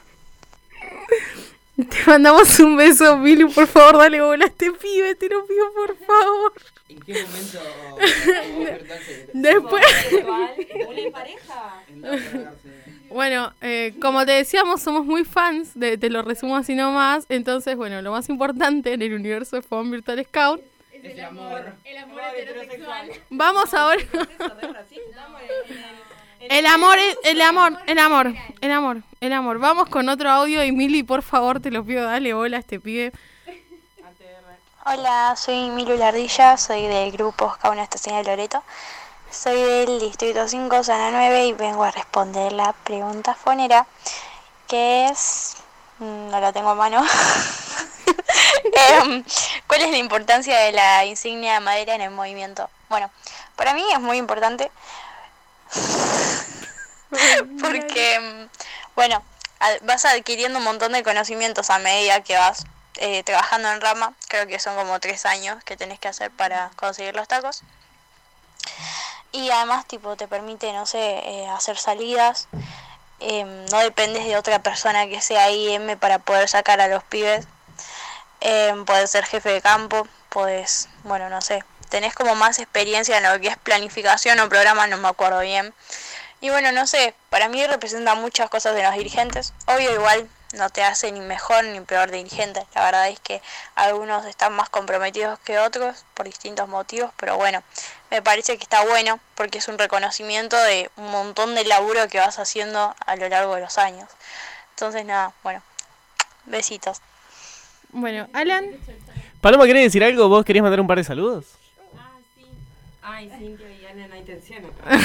Te mandamos un beso, Mili. Por favor, dale bola a este pibe. Te lo pido, por favor. ¿En qué momento? Después. ¿Una pareja? Bueno, eh, como te decíamos, somos muy fans, de, te lo resumo así nomás. Entonces, bueno, lo más importante en el universo de Fogón Virtual Scout. Es el amor. El amor heterosexual. Vamos ahora. El amor, el amor, el amor, el amor, el amor. Vamos con otro audio y Mili, por favor, te lo pido, dale bola a este pibe. Hola, soy Milu Lardilla, soy del grupo Scout Estación de Loreto. Soy del Distrito 5, Zona 9 y vengo a responder la pregunta fonera, que es... mm, no la tengo a mano. Em, ¿Cuál es la importancia de la insignia de madera en el movimiento? Bueno, para mí es muy importante porque, mm, bueno, vas adquiriendo un montón de conocimientos a medida que vas eh, trabajando en rama. Creo que son como tres años que tenés que hacer para conseguir los tacos. Y además, tipo, te permite, no sé, eh, hacer salidas. Em, no dependes de otra persona que sea IM para poder sacar a los pibes. Em, puedes ser jefe de campo, puedes, bueno, no sé, tenés como más experiencia en lo que es planificación o programa, no me acuerdo bien. Y bueno, no sé, para mí representa muchas cosas de los dirigentes. Obvio, igual no te hace ni mejor ni peor dirigente. La verdad es que algunos están más comprometidos que otros por distintos motivos, pero bueno, me parece que está bueno porque es un reconocimiento de un montón de laburo que vas haciendo a lo largo de los años. Entonces, nada, bueno, besitos. Bueno, Alan. Paloma, ¿querés decir algo? ¿Vos querías mandar un par de saludos? Ay, Cintia y Ana, no hay tensión acá.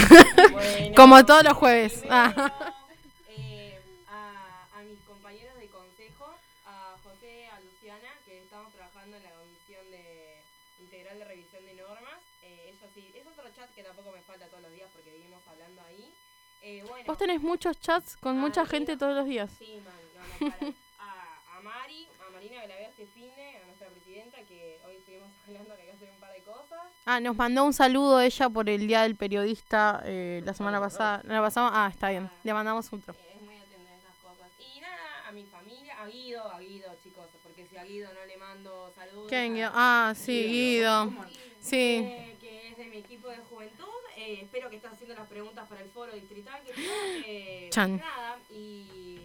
Bueno, Como todos los jueves. Ah. eh, a, a mis compañeros de consejo, a José, a Luciana, que estamos trabajando en la comisión de integral de revisión de normas. Eh, ellos sí, es otro chat que tampoco me falta todos los días porque vivimos hablando ahí. Eh, bueno, Vos tenés muchos chats con mucha gente todos los días. Sí, man, no, no para. A, a Mari, a Marina que la veo este fin de, a nuestra presidenta, que hoy estuvimos hablando que hay que hacer un par de cosas. Ah, nos mandó un saludo ella por el Día del Periodista eh, la semana pasada. La pasada. Ah, está bien. Le mandamos otro. Es muy atenta a esas cosas. Y nada, a mi familia, a Guido, a Guido, chicos, porque si a Guido no le mando saludos. ¿Quién, Guido? Ah, sí, Guido. Sí. eh, que es de mi equipo de juventud. Eh, espero que estés haciendo las preguntas para el foro distrital. Que eh, Chan. Nada, y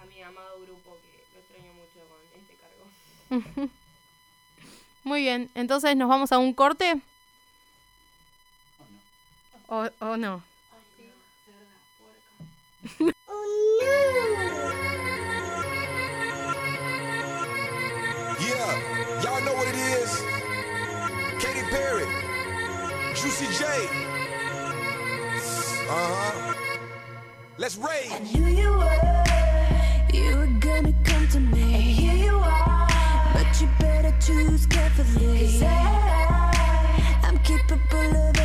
a mi amado grupo que lo extraño mucho con este cargo. Muy bien. Entonces, ¿nos vamos a un corte? ¿O, o no? Yeah, y'all know what it is. Katy Perry, Juicy J. Uh huh. Let's rage. You were, you were gonna come to me. And here you are. But you better choose carefully. Cause I, I'm capable of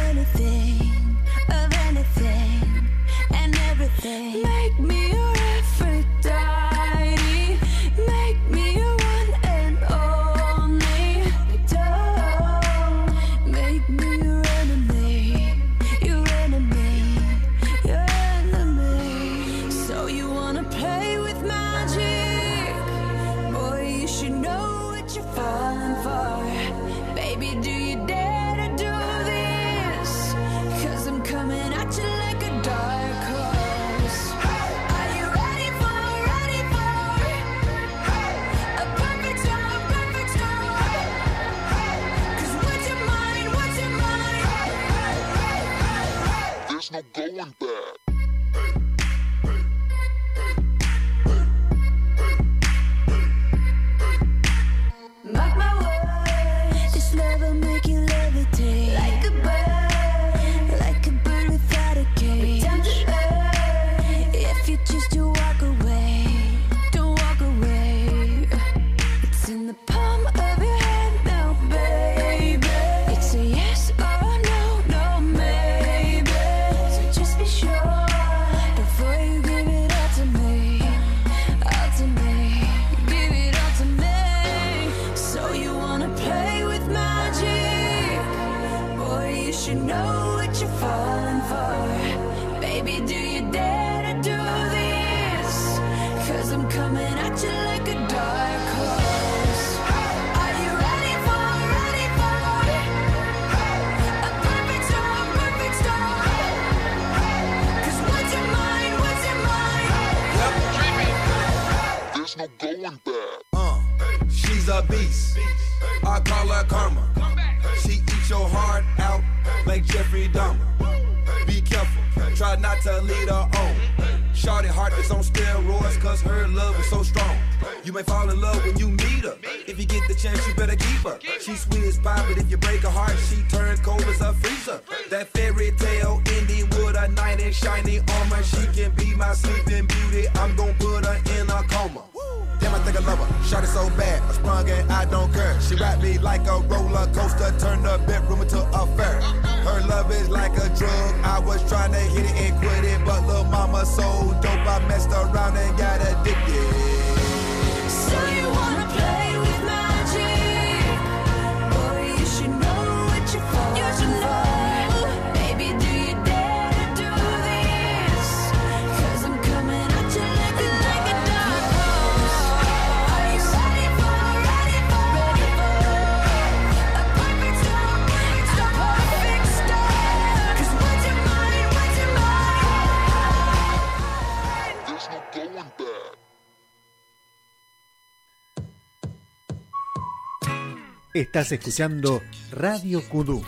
Estás escuchando Radio Kudú.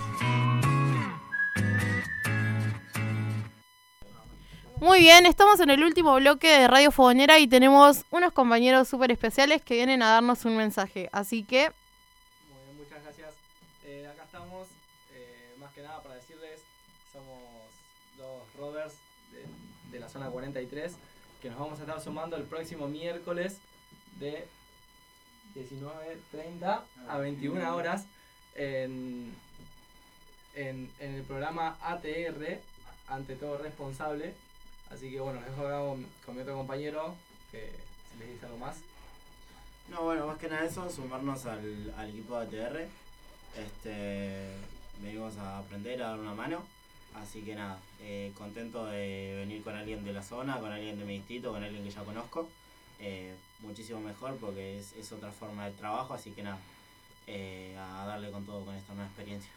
Muy bien, estamos en el último bloque de Radio Fogonera y tenemos unos compañeros súper especiales que vienen a darnos un mensaje. Así que Eh, acá estamos, eh, más que nada para decirles, somos dos rovers de, de la zona 43, que nos vamos a estar sumando el próximo miércoles de 19.30 a 21 horas en, en, en el programa ATR, ante todo responsable. Así que bueno, les dejo acá con, con mi otro compañero, que si les dice algo más. No, bueno, más que nada eso, sumarnos al, al equipo de ATR. Este, venimos a aprender, a dar una mano. Así que nada, eh, contento de venir con alguien de la zona, con alguien de mi distrito, con alguien que ya conozco. Eh, muchísimo mejor porque es, es otra forma de trabajo, así que nada, eh, a darle con todo con esta nueva experiencia.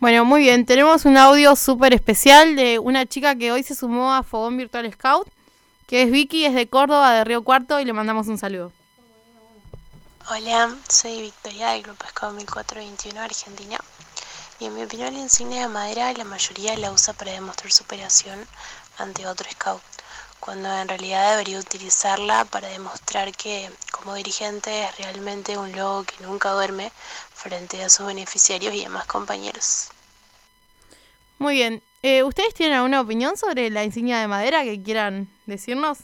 Bueno, muy bien. Tenemos un audio súper especial de una chica que hoy se sumó a Fogón Virtual Scout, que es Vicky, es de Córdoba, de Río Cuarto, y le mandamos un saludo. Hola, soy Victoria del Grupo Scout 1421 Argentina. Y en mi opinión la insignia de madera la mayoría la usa para demostrar superación ante otro scout, cuando en realidad debería utilizarla para demostrar que como dirigente es realmente un lobo que nunca duerme frente a sus beneficiarios y demás compañeros. Muy bien. Eh, ¿Ustedes tienen alguna opinión sobre la insignia de madera que quieran decirnos?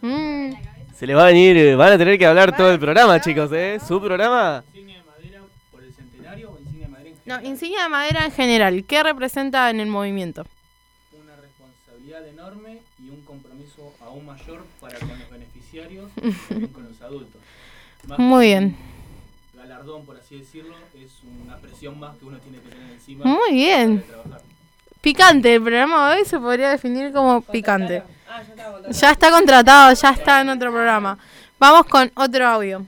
Mm, Se les va a venir, eh, van a tener que hablar todo el programa, chicos, ¿eh? Su programa. ¿Por el centenario o insignia de Madrid? No, insignia de madera en general. ¿Qué representa en el movimiento? Responsabilidad enorme y un compromiso aún mayor para con los beneficiarios y con los adultos. Más Muy bien. Galardón, por así decirlo, es una presión más que uno tiene que tener encima. Muy bien. para trabajar. Picante, el programa de hoy se podría definir como picante. Ah, ya contratado. Ya está contratado, ya está en otro programa. Vamos con otro audio.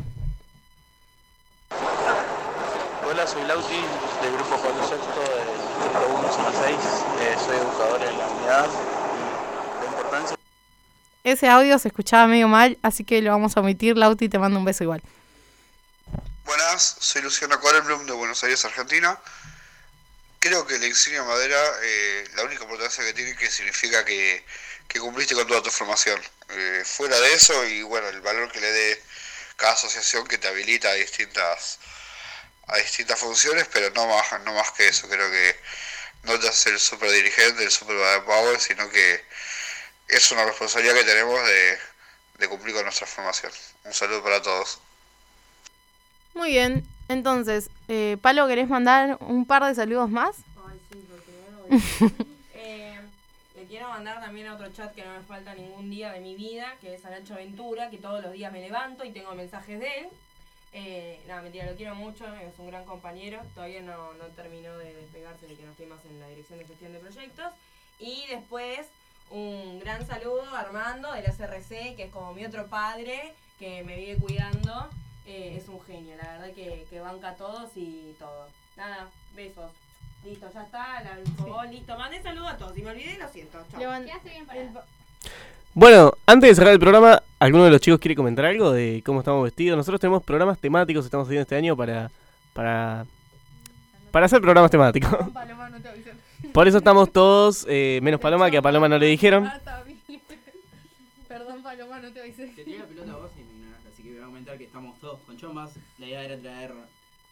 Hola, soy Lauti del grupo Pablo Sexto del Distrito 1, zona 6. Eh, soy educador en la unidad Ese audio se escuchaba medio mal, así que lo vamos a omitir. Lauti, te mando un beso igual. Buenas, soy Luciano Korenblum de Buenos Aires, Argentina. Creo que la insignia madera, eh, la única importancia que tiene que significa que, que cumpliste con toda tu formación. Eh, fuera de eso y bueno, el valor que le dé cada asociación que te habilita a distintas a distintas funciones, pero no más, no más que eso. Creo que no te hace el super dirigente, el super power, sino que es una responsabilidad que tenemos de, de cumplir con nuestra formación. Un saludo para todos. Muy bien. Entonces, eh, Palo, ¿querés mandar un par de saludos más? Ay, sí, porque no lo eh, Le quiero mandar también a otro chat que no me falta ningún día de mi vida, que es a Nacho Ventura, que todos los días me levanto y tengo mensajes de él. Eh, nada, mentira, lo quiero mucho, es un gran compañero. Todavía no, no terminó de despegarse de que no estoy más en la dirección de gestión de proyectos. Y después, un gran saludo a Armando del SRC, que es como mi otro padre, que me vive cuidando. Eh, es un genio, la verdad que, que banca a todos y todo. Nada, besos. Listo, ya está, la, el fogón, listo. Mandé saludo a todos. Si me olvidé, lo siento. Chao. Bien. Bueno, antes de cerrar el programa, ¿alguno de los chicos quiere comentar algo de cómo estamos vestidos? Nosotros tenemos programas temáticos, estamos haciendo este año para para para hacer programas temáticos. Paloma, no te avisé. Por eso estamos todos, eh, menos Paloma, que a Paloma no le dijeron. No te avisé. Te tiré la pelota a vos y me ignoraste, así que voy a comentar que estamos todos con chombas. La idea era traer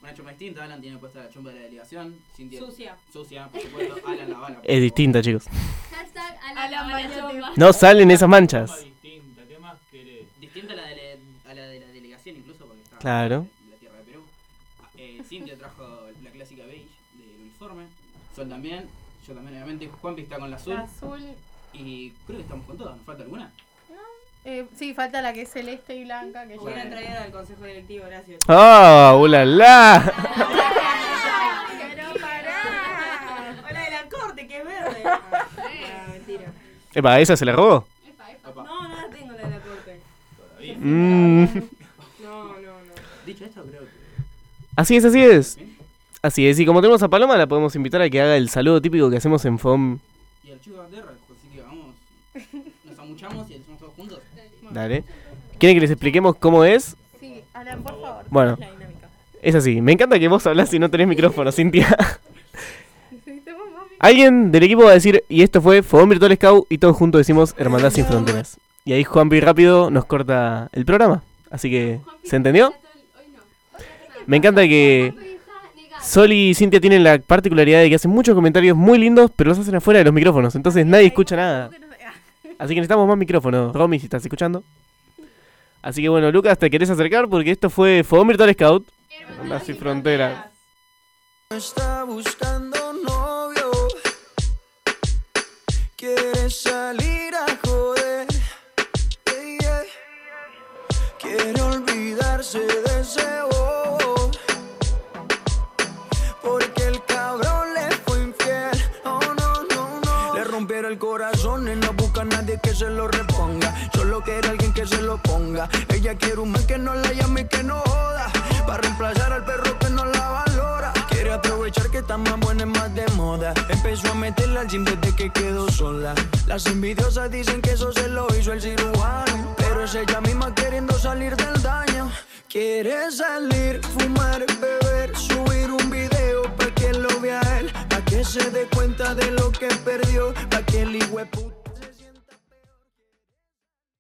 una chomba distinta. Alan tiene puesta la chomba de la delegación. Cintia- Sucia. Sucia, por supuesto. Alan la bala. Es distinta, chicos. Hashtag a A la la mañana. No salen esas manchas. Distinta, ¿qué más querés? Distinta a la, de la, a la de la delegación, incluso porque está Claro. en la tierra de Perú. Ah, Eh, Cintia trajo la clásica beige del uniforme. Sol también. Yo también, obviamente. Juanpi está con la azul. La azul. Y creo que estamos con todas. ¿Nos falta alguna? Eh, sí, falta la que es celeste y blanca. Que Hubiera ya- traído al consejo directivo, gracias. ¡Ah! ¡Ulala! Pero pará. Hola de la corte, que es verde. Ah, mentira. Epa, ¿esa se la robó? No, no la tengo la de la corte. Mm. No, no, no. Dicho esto, creo que. Así es, así es. Así es, y como tenemos a Paloma, la podemos invitar a que haga el saludo típico que hacemos en FOM. Y al chico de tierra, Dale. ¿Quieren que les expliquemos cómo es? Sí, Alan, por favor. Bueno. La dinámica. Es así. Me encanta que vos hablás y no tenés micrófono, Cintia. Alguien del equipo va a decir, y esto fue Fogón Virtual Scout, y todos juntos decimos Hermandad Sin Fronteras. Y ahí Juanpi rápido nos corta el programa. Así que, ¿se entendió? Me encanta que Sol y Cintia tienen la particularidad de que hacen muchos comentarios muy lindos, pero los hacen afuera de los micrófonos, entonces nadie escucha nada. Así que necesitamos más micrófonos. Romy, si estás escuchando. Así que bueno, Lucas, te querés acercar porque esto fue Fogón Virtual Scout. Las sin fronteras. Está buscando novio. Quiere salir a joder. Quiere olvidarse de que se lo reponga. Solo quiere alguien que se lo ponga. Ella quiere un man que no la llame y que no joda. Para reemplazar al perro que no la valora. Quiere aprovechar que está más buena y más de moda. Empezó a meterla al gym desde que quedó sola. Las envidiosas dicen que eso se lo hizo el cirujano. Pero es ella misma queriendo salir del daño. Quiere salir, fumar, beber, subir un video pa' que lo vea él. Pa' que se dé cuenta de lo que perdió. Pa' que el hijo